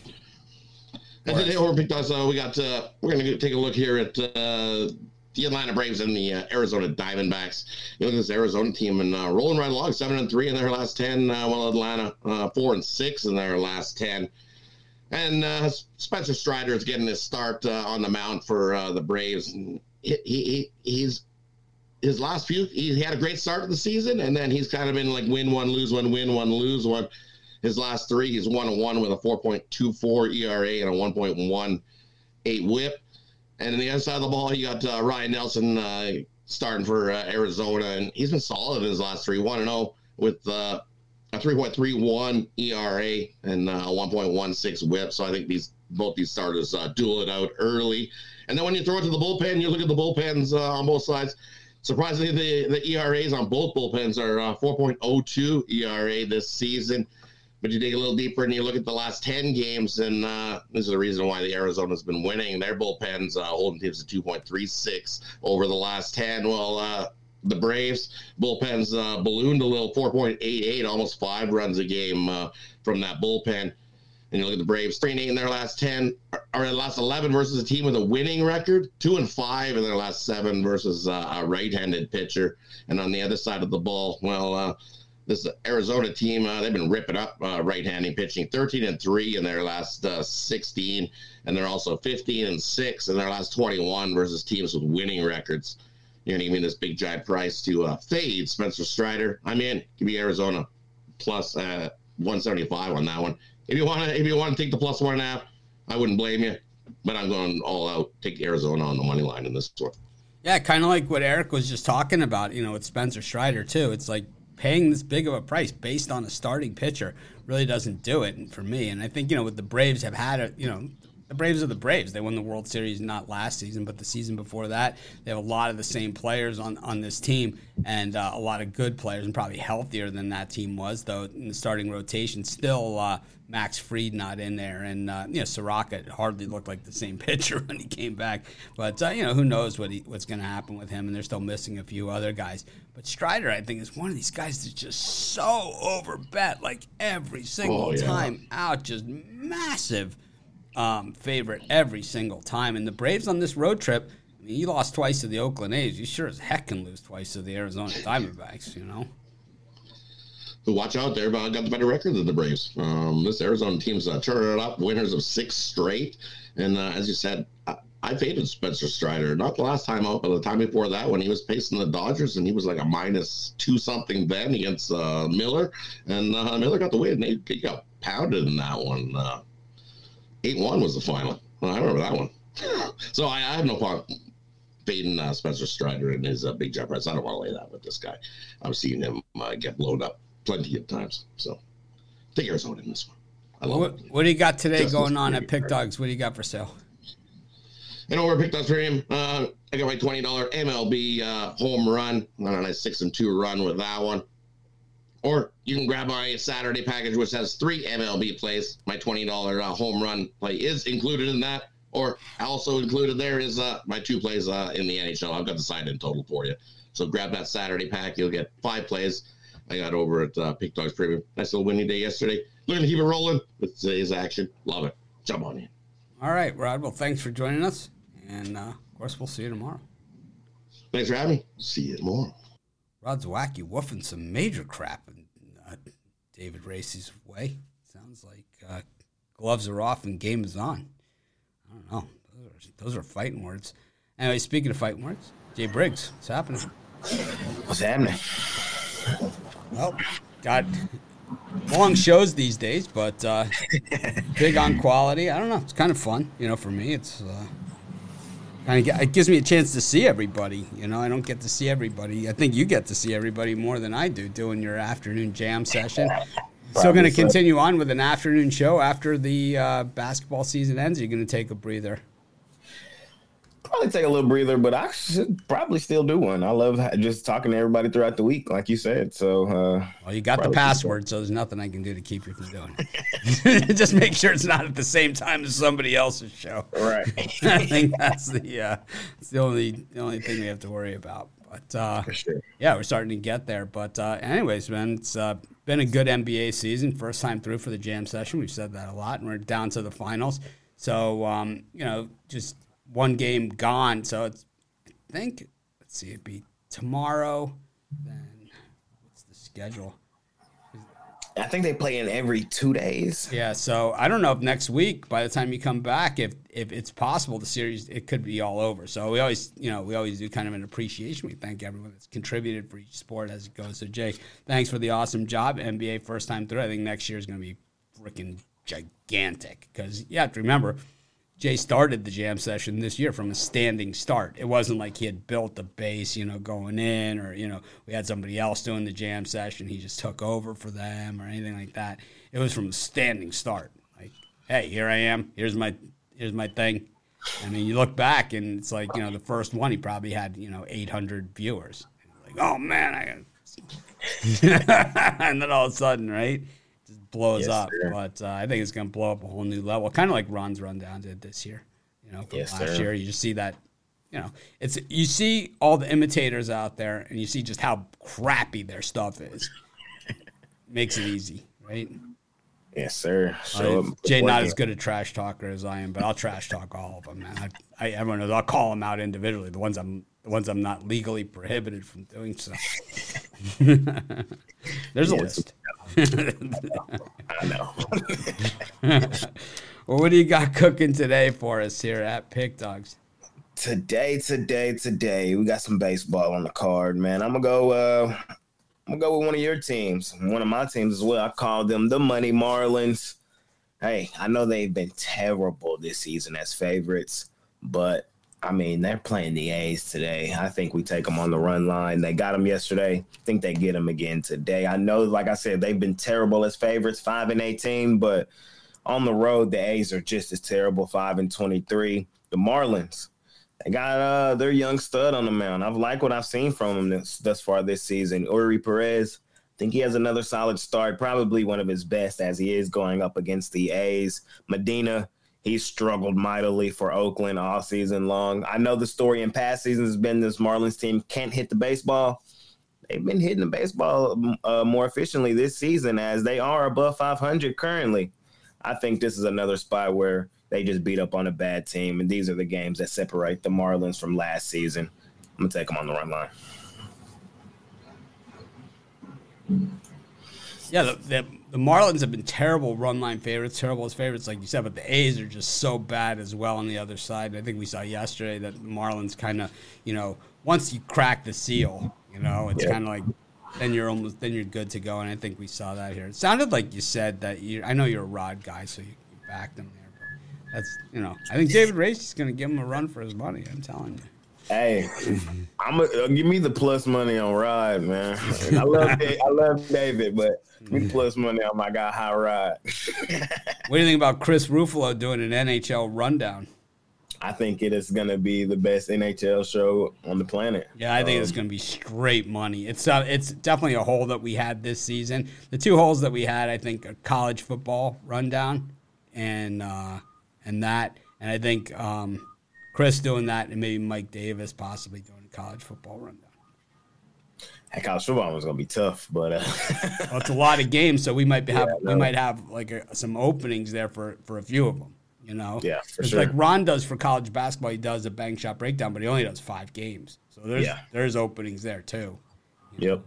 And today over picked us. Uh, we got. Uh, we're going to take a look here at uh, the Atlanta Braves and the uh, Arizona Diamondbacks. You look at this Arizona team and uh, rolling right along, seven and three in their last ten. Uh, while Atlanta uh, four and six in their last ten. And uh, Spencer Strider is getting his start uh, on the mound for the Braves. He, he he's his last few. He had a great start of the season, and then he's kind of been like win one, lose one, win one, lose one. His last three, he's one and one with a 4.24 ERA and a 1.18 WHIP. And on the other side of the ball, you got uh, Ryne Nelson uh, starting for uh, Arizona, and he's been solid in his last three, one and zero with uh, a 3.31 ERA and uh, 1.16 WHIP. So I think these both these starters uh, duel it out early. And then when you throw it to the bullpen, you look at the bullpens on both sides. Surprisingly, the, the ERAs on both bullpens are uh, 4.02 ERA this season. But you dig a little deeper and you look at the last 10 games, and uh, this is the reason why the Arizona's been winning. Their bullpens uh, holding teams at 2.36 over the last 10. Well, uh, the Braves bullpens uh, ballooned a little, 4.88, almost five runs a game uh, from that bullpen. And you look at the Braves, three and eight in their last ten, or in the last eleven versus a team with a winning record, two and five in their last seven versus uh, a right-handed pitcher. And on the other side of the ball, well, uh, this Arizona team, uh, they've been ripping up uh, right-handed pitching, thirteen and three in their last uh, sixteen, and they're also fifteen and six in their last twenty-one versus teams with winning records. You're gonna give me this big giant price to fade Spencer Strider. I'm in. Give me Arizona plus uh, 175 on that one. If you want to, if you want to take the plus one and a half, I wouldn't blame you. But I'm going all out. Take Arizona on the money line in this one. Yeah, kind of like what Eric was just talking about, you know, with Spencer Strider, too. It's like paying this big of a price based on a starting pitcher really doesn't do it for me. And I think, you know, with the Braves have had, a, you know, the Braves are the Braves. They won the World Series not last season, but the season before that. They have a lot of the same players on, on this team and uh, a lot of good players, and probably healthier than that team was, though, in the starting rotation. Still, uh, Max Fried not in there. And, uh, you know, Soroka hardly looked like the same pitcher when he came back. But, uh, you know, who knows what he, what's going to happen with him. And they're still missing a few other guys. But Strider, I think, is one of these guys that's just so overbet, like every single Oh, yeah. time out, just massive um, favorite every single time. And the Braves on this road trip, I mean, you lost twice to the Oakland A's. You sure as heck can lose twice to the Arizona Diamondbacks, you know? So watch out there, but I got the better record than the Braves. Um, this Arizona team's uh, turning it up, winners of six straight. And uh, as you said, I, I faded Spencer Strider. Not the last time out, but the time before that when he was pacing the Dodgers and he was like a minus two something then against uh, Miller. And uh, Miller got the win. He, he got pounded in that one. 8 1 was the final. I remember that one. so I, I have no problem fading uh, Spencer Strider and his uh, big jump rights. I don't want to lay that with this guy. I've seen him uh, get blown up plenty of times. So take Arizona in this one. I love What, it. what do you got today Justin's going on at Pick good. Dogs? What do you got for sale? And over Pick up premium. Uh, I got my twenty dollar MLB uh, home run. I On a nice six and two run with that one. Or you can grab my Saturday package, which has three MLB plays. My twenty dollar uh, home run play is included in that. Or also included there is uh, my two plays uh, in the NHL. I've got the sign in total for you. So grab that Saturday pack. You'll get five plays. I got over at uh, PickDawgz Premium. Nice little winning day yesterday. Looking to keep it rolling with today's action. Love it. Jump on in. All right, Rod. Well, thanks for joining us. And, uh, of course, we'll see you tomorrow. Thanks for having me. See you tomorrow. Rod's wacky woofing some major crap in uh, David Racy's way. Sounds like uh, gloves are off and game is on. I don't know. Those are, those are fighting words. Anyway, speaking of fighting words, Jay Briggs, what's happening? What's happening? Well, got long shows these days, but uh, big on quality. I don't know. It's kind of fun, you know. For me, it's uh, kind of it gives me a chance to see everybody. You know, I don't get to see everybody. I think you get to see everybody more than I do doing your afternoon jam session. Still going to continue on with an afternoon show after the uh, basketball season ends. You're going to take a breather. Probably take a little breather, but I should probably still do one. I love just talking to everybody throughout the week, like you said. So, uh, Well, you got the password, so there's nothing I can do to keep you from doing it. Just make sure it's not at the same time as somebody else's show. right. I think that's the uh, that's the only the only thing we have to worry about. But uh, sure. yeah, we're starting to get there. But uh, anyways, man, it's uh, been a good NBA season. First time through for the jam session. We've said that a lot, and we're down to the finals. So um, you know, just one game gone. So it's I think let's see, it'd be tomorrow. Then what's the schedule? I think they play in every two days. Yeah, so I don't know if next week, by the time you come back, if if it's possible, the series it could be all over. So we always, you know, we always do kind of an appreciation. We thank everyone that's contributed for each sport as it goes. So Jay, thanks for the awesome job. NBA first time through. I think next year is going to be freaking gigantic because you have to remember. Jay started the jam session this year from a standing start. It wasn't like he had built the base, you know, going in, or you know, we had somebody else doing the jam session. He just took over for them, or anything like that. It was from a standing start. Like, hey, here I am. Here's my here's my thing. I mean, you look back and it's like you know, the first one he probably had you know 800 viewers. Like, oh man, I. and then all of a sudden, right? Blows Yes, up. sir. But uh, I think it's going to blow up a whole new level, kind of like Ron's rundown did this year. You know, from Yes, last sir. year, you just see that. You know, it's you see all the imitators out there, and you see just how crappy their stuff is. Makes it easy, right? Yes, sir. Uh, Jay not as good a trash talker as I am, but I'll trash talk all of them, man. I, I everyone knows I'll call them out individually. The ones I'm the ones I'm not legally prohibited from doing so. There's a list. I know. well, what do you got cooking today for us here at PickDawgz? today, today, today, we got some baseball on the card, man. I'm gonna go. Uh, I'm gonna go with one of your teams, one of my teams as well. I call them the Money Marlins. Hey, I know they've been terrible this season as favorites, but I mean they're playing the A's today. I think we take them on the run line. They got them yesterday. I think they get them again today. I know, like I said, they've been terrible as favorites, five and eighteen, but On the road, the A's are just as terrible, five and twenty-three. The Marlins, they got uh, their young stud on the mound. I've liked what I've seen from him this, thus far this season. Eury Perez, I think he has another solid start, probably one of his best as he is going up against the A's. Medina, he's struggled mightily for Oakland all season long. I know the story in past seasons has been this Marlins team can't hit the baseball. They've been hitting the baseball uh, more efficiently this season as they are above 500 currently. I think this is another spot where they just beat up on a bad team, and these are the games that separate the Marlins from last season. I'm gonna take them on the run line. Yeah, the, the, the Marlins have been terrible run line favorites, terrible as favorites, like you said, but the A's are just so bad as well on the other side. I think we saw yesterday that Marlins kind of, you know, once you crack the seal, you know, it's yeah. kind of like then you're almost then you're good to go. And I think we saw that here. It sounded like you said that you. I know you're a Rod guy, so you, you backed him there. But that's you know, I think David Race is going to give him a run for his money. I'm telling you. Hey, I'm a, give me the plus money on Rod, man. I love I love David, but give me plus money on my guy High Rod. what do you think about Chris Ruffalo doing an NHL rundown? I think it is going to be the best NHL show on the planet. Yeah, I think um, it's going to be straight money. It's uh, it's definitely a hole that we had this season. The two holes that we had, I think, a college football rundown and uh, and that, and I think um, Chris doing that, and maybe Mike Davis possibly doing a college football rundown. Hey, college football was gonna be tough, but uh, well, it's a lot of games, so we might have yeah, no. we might have like a, some openings there for for a few of them. You know, yeah, for sure. Like Ron does for college basketball, he does a bang shot breakdown, but he only does five games. So there's yeah. there's openings there too. Yep,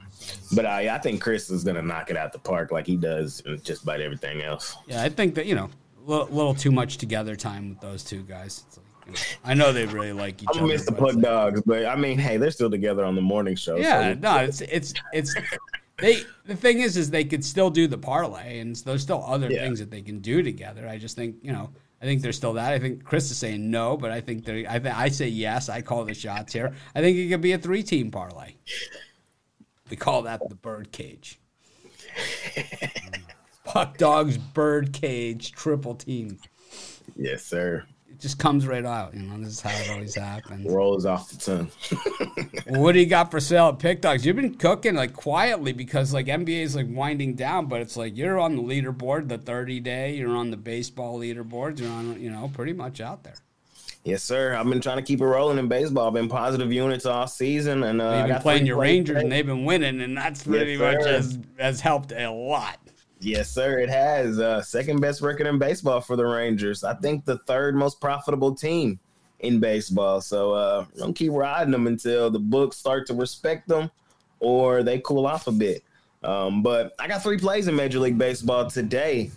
but I I think Chris is gonna knock it out the park like he does just about everything else. Yeah, I think that you know a little, little too much together time with those two guys. Like, you know, I know they really like each I other. I miss the Puck Dogs, but I mean, hey, they're still together on the morning show. Yeah, so. no, it's it's it's they. The thing is, is they could still do the parlay, and there's still other yeah. things that they can do together. I just think you know I think there's still that. I think Chris is saying no, but I think there. I, th- I say yes. I call the shots here. I think it could be a three-team parlay. We call that the bird cage. Puck dogs, bird cage, triple team. Yes, sir just comes right out. You know, this is how it always happens. Rolls off the tongue. what do you got for sale at PickDawgz? You've been cooking like quietly because like NBA is like winding down, but it's like you're on the leaderboard, the 30 day. You're on the baseball leaderboards, You're on, you know, pretty much out there. Yes, sir. I've been trying to keep it rolling in baseball. I've been positive units all season, and uh, you've been playing your Rangers, and they've been winning, and that's pretty yes, much has has helped a lot. Yes, sir. It has uh, second best record in baseball for the Rangers. I think the third most profitable team in baseball. So uh, gonna keep riding them until the books start to respect them or they cool off a bit. Um, but I got three plays in Major League Baseball today.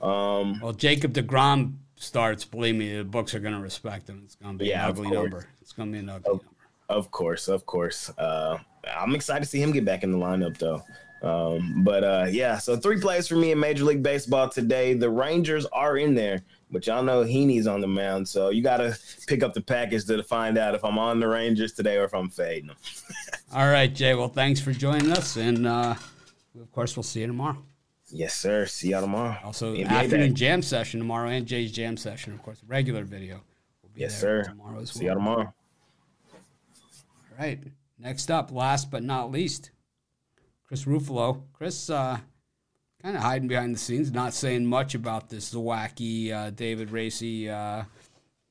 Um, well, Jacob deGrom starts. Believe me, the books are gonna respect him. It's gonna be yeah, an ugly number. It's gonna be an ugly of, number. Of course, of course. Uh, I'm excited to see him get back in the lineup, though. Um, but uh, yeah, so three plays for me in Major League Baseball today. The Rangers are in there, but y'all know Heaney's on the mound, so you got to pick up the package to find out if I'm on the Rangers today or if I'm fading them. All right, Jay. Well, thanks for joining us, and uh, of course, we'll see you tomorrow. Yes, sir. See y'all tomorrow. Also, NBA afternoon day. jam session tomorrow, and Jay's jam session, of course, regular video. We'll yes, sir. Tomorrow as well. See y'all tomorrow. All right. Next up, last but not least. Chris Ruffalo. Chris, uh, kind of hiding behind the scenes, not saying much about this wacky uh, David Racy, uh,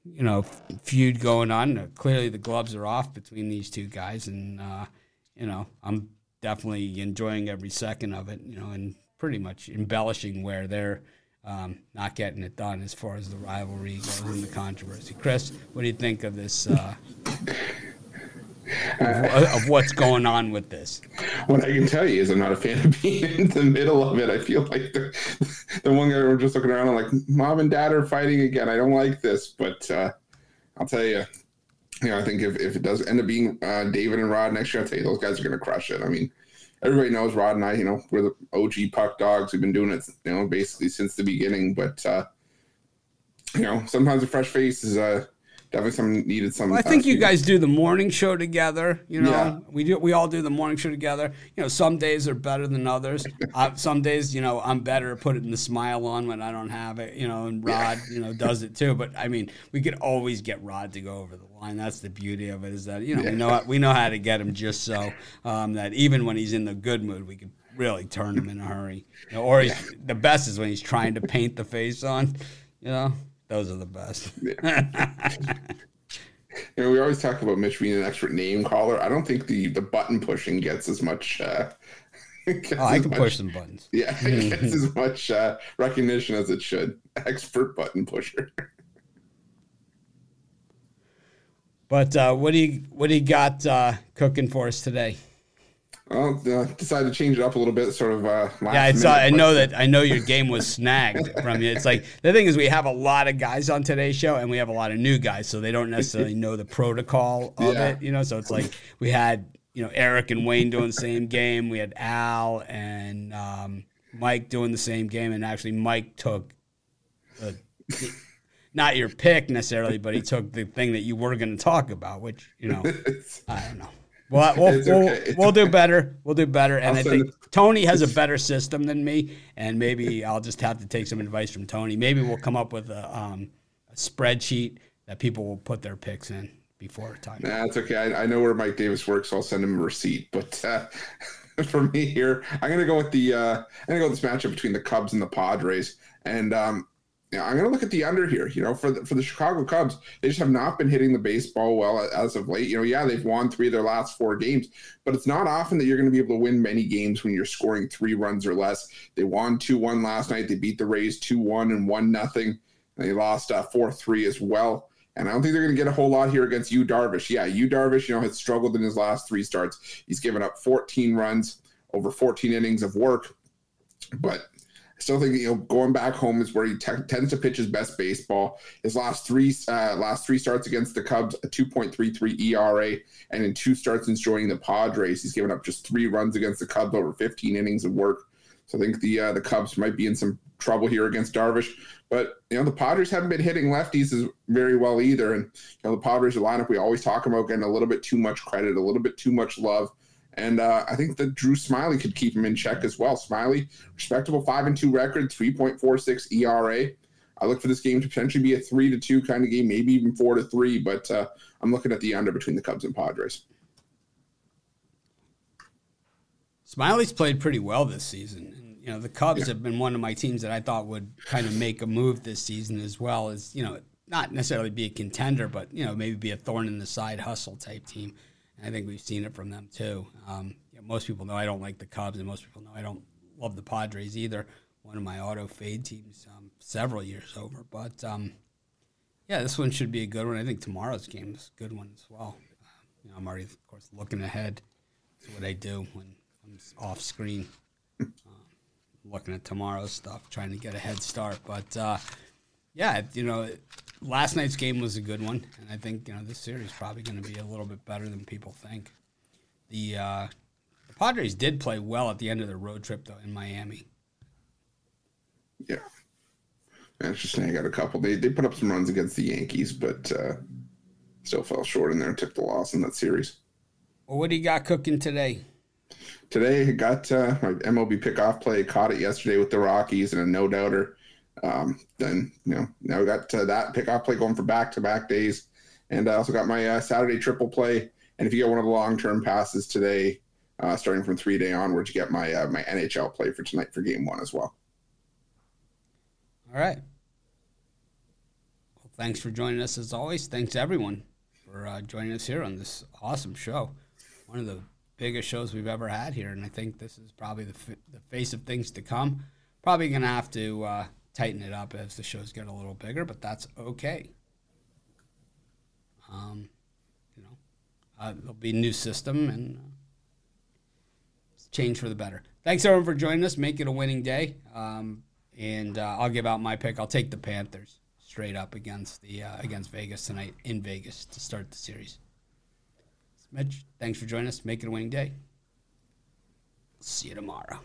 you know, feud going on. Uh, clearly, the gloves are off between these two guys, and uh, you know, I'm definitely enjoying every second of it. You know, and pretty much embellishing where they're um, not getting it done as far as the rivalry goes and the controversy. Chris, what do you think of this? Uh, of, of, what's going on with this. What I can tell you is I'm not a fan of being in the middle of it. I feel like the, the one guy we're just looking around, I'm like, mom and dad are fighting again. I don't like this, but uh, I'll tell you, you know, I think if, if it does end up being uh, David and Rod next year, I'll tell you, those guys are going to crush it. I mean, everybody knows Rod and I, you know, we're the OG puck dogs. We've been doing it, you know, basically since the beginning. But, uh, you know, sometimes a fresh face is, uh, definitely some needed some. Well, I uh, think you speed. guys do the morning show together. You know, Yeah. we do. We all do the morning show together. You know, some days are better than others. uh, some days, you know, I'm better at putting the smile on when I don't have it. You know, and Rod, you know, does it too. But I mean, we could always get Rod to go over the line. That's the beauty of it is that you know we know we know how to get him just so um, that even when he's in the good mood, we can really turn him in a hurry. You know, or he's, the best is when he's trying to paint the face on. You know, those are the best. You know, we always talk about Mitch being an expert name caller. I don't think the the button pushing gets as much. Uh, gets Oh, I can much- push some buttons. Yeah, it gets as much uh, recognition as it should. Expert button pusher. But uh, what do you what do you got uh, cooking for us today? Well, uh, decided to change it up a little bit, sort of. Uh, yeah, uh, minute, I know that I know your game was snagged from you. It's like the thing is we have a lot of guys on today's show and we have a lot of new guys, so they don't necessarily know the protocol of Yeah. it. You know, so it's like we had you know Eric and Wayne doing the same game. We had Al and um, Mike doing the same game, and actually Mike took. The, not your pick necessarily, but he took the thing that you were going to talk about, which you know, I don't know. Well, we'll, It's we'll, we'll do better. We'll do better. And I'll I think Tony has a better system than me, and maybe I'll just have to take some advice from Tony. Maybe we'll come up with a, um, a spreadsheet that people will put their picks in before time. Nah, it's okay. I, I know where Mike Davis works, so I'll send him a receipt. But uh, for me here, I'm gonna go with the uh, I'm gonna go with this matchup between the Cubs and the Padres, and um, yeah, I'm gonna look at the under here. You know, for the, for the Chicago Cubs, they just have not been hitting the baseball well as of late. You know, yeah, they've won three of their last four games, but it's not often that you're going to be able to win many games when you're scoring three runs or less. They won two one last night. They beat the Rays two one and one nothing. They lost uh, four three as well. And I don't think they're going to get a whole lot here against Yu, Darvish. Yeah, Yu, Darvish, you know, has struggled in his last three starts. He's given up 14 runs over 14 innings of work. But I still think you know going back home is where he te- tends to pitch his best baseball. His last three uh, last three starts against the Cubs, a 2.33 ERA, and in two starts since joining the Padres, he's given up just three runs against the Cubs over 15 innings of work. So I think the uh, the Cubs might be in some trouble here against Darvish. But you know the Padres haven't been hitting lefties very well either, and you know the Padres lineup we always talk about getting a little bit too much credit, a little bit too much love. And uh, I think that Drew Smyly could keep him in check as well. Smyly, respectable five and two record, three point four six ERA. I look for this game to potentially be a three to two kind of game, maybe even four to three. But uh, I'm looking at the under between the Cubs and Padres. Smyly's played pretty well this season. And, you know, the Cubs Yeah. have been one of my teams that I thought would kind of make a move this season as well as, you know, not necessarily be a contender, but, you know, maybe be a thorn in the side hustle type team. I think we've seen it from them too. Um, you know, most people know I don't like the Cubs, and most people know I don't love the Padres either. One of my auto fade teams um, several years over. But, um, yeah, this one should be a good one. I think tomorrow's game is a good one as well. You know, I'm already, of course, looking ahead to what I do when I'm off screen, uh, looking at tomorrow's stuff, trying to get a head start. But uh, yeah, you know, last night's game was a good one, and I think you know this series is probably going to be a little bit better than people think. The, uh, the Padres did play well at the end of their road trip, though, in Miami. Yeah. Just I got a couple. They they put up some runs against the Yankees, but uh, still fell short in there and took the loss in that series. Well, what do you got cooking today? Today I got uh, my MLB pickoff play. Caught it yesterday with the Rockies and a no doubter. Um, then you know now we got uh, that pickoff play going for back to back days, and I also got my uh, Saturday triple play. And if you get one of the long term passes today, uh, starting from three day onwards, you get my uh, my NHL play for tonight for game one as well. All right. Well, thanks for joining us as always. Thanks everyone for uh, joining us here on this awesome show. One of the biggest shows we've ever had here, and I think this is probably the, f- the face of things to come. Probably going to have to uh, tighten it up as the shows get a little bigger, but that's okay. Um, you know, uh, there'll be a new system and uh, change for the better. Thanks everyone for joining us. Make it a winning day. Um, and uh, I'll give out my pick. I'll take the Panthers straight up against the uh, against Vegas tonight in Vegas to start the series. Mitch, thanks for joining us. Make it a winning day. See you tomorrow.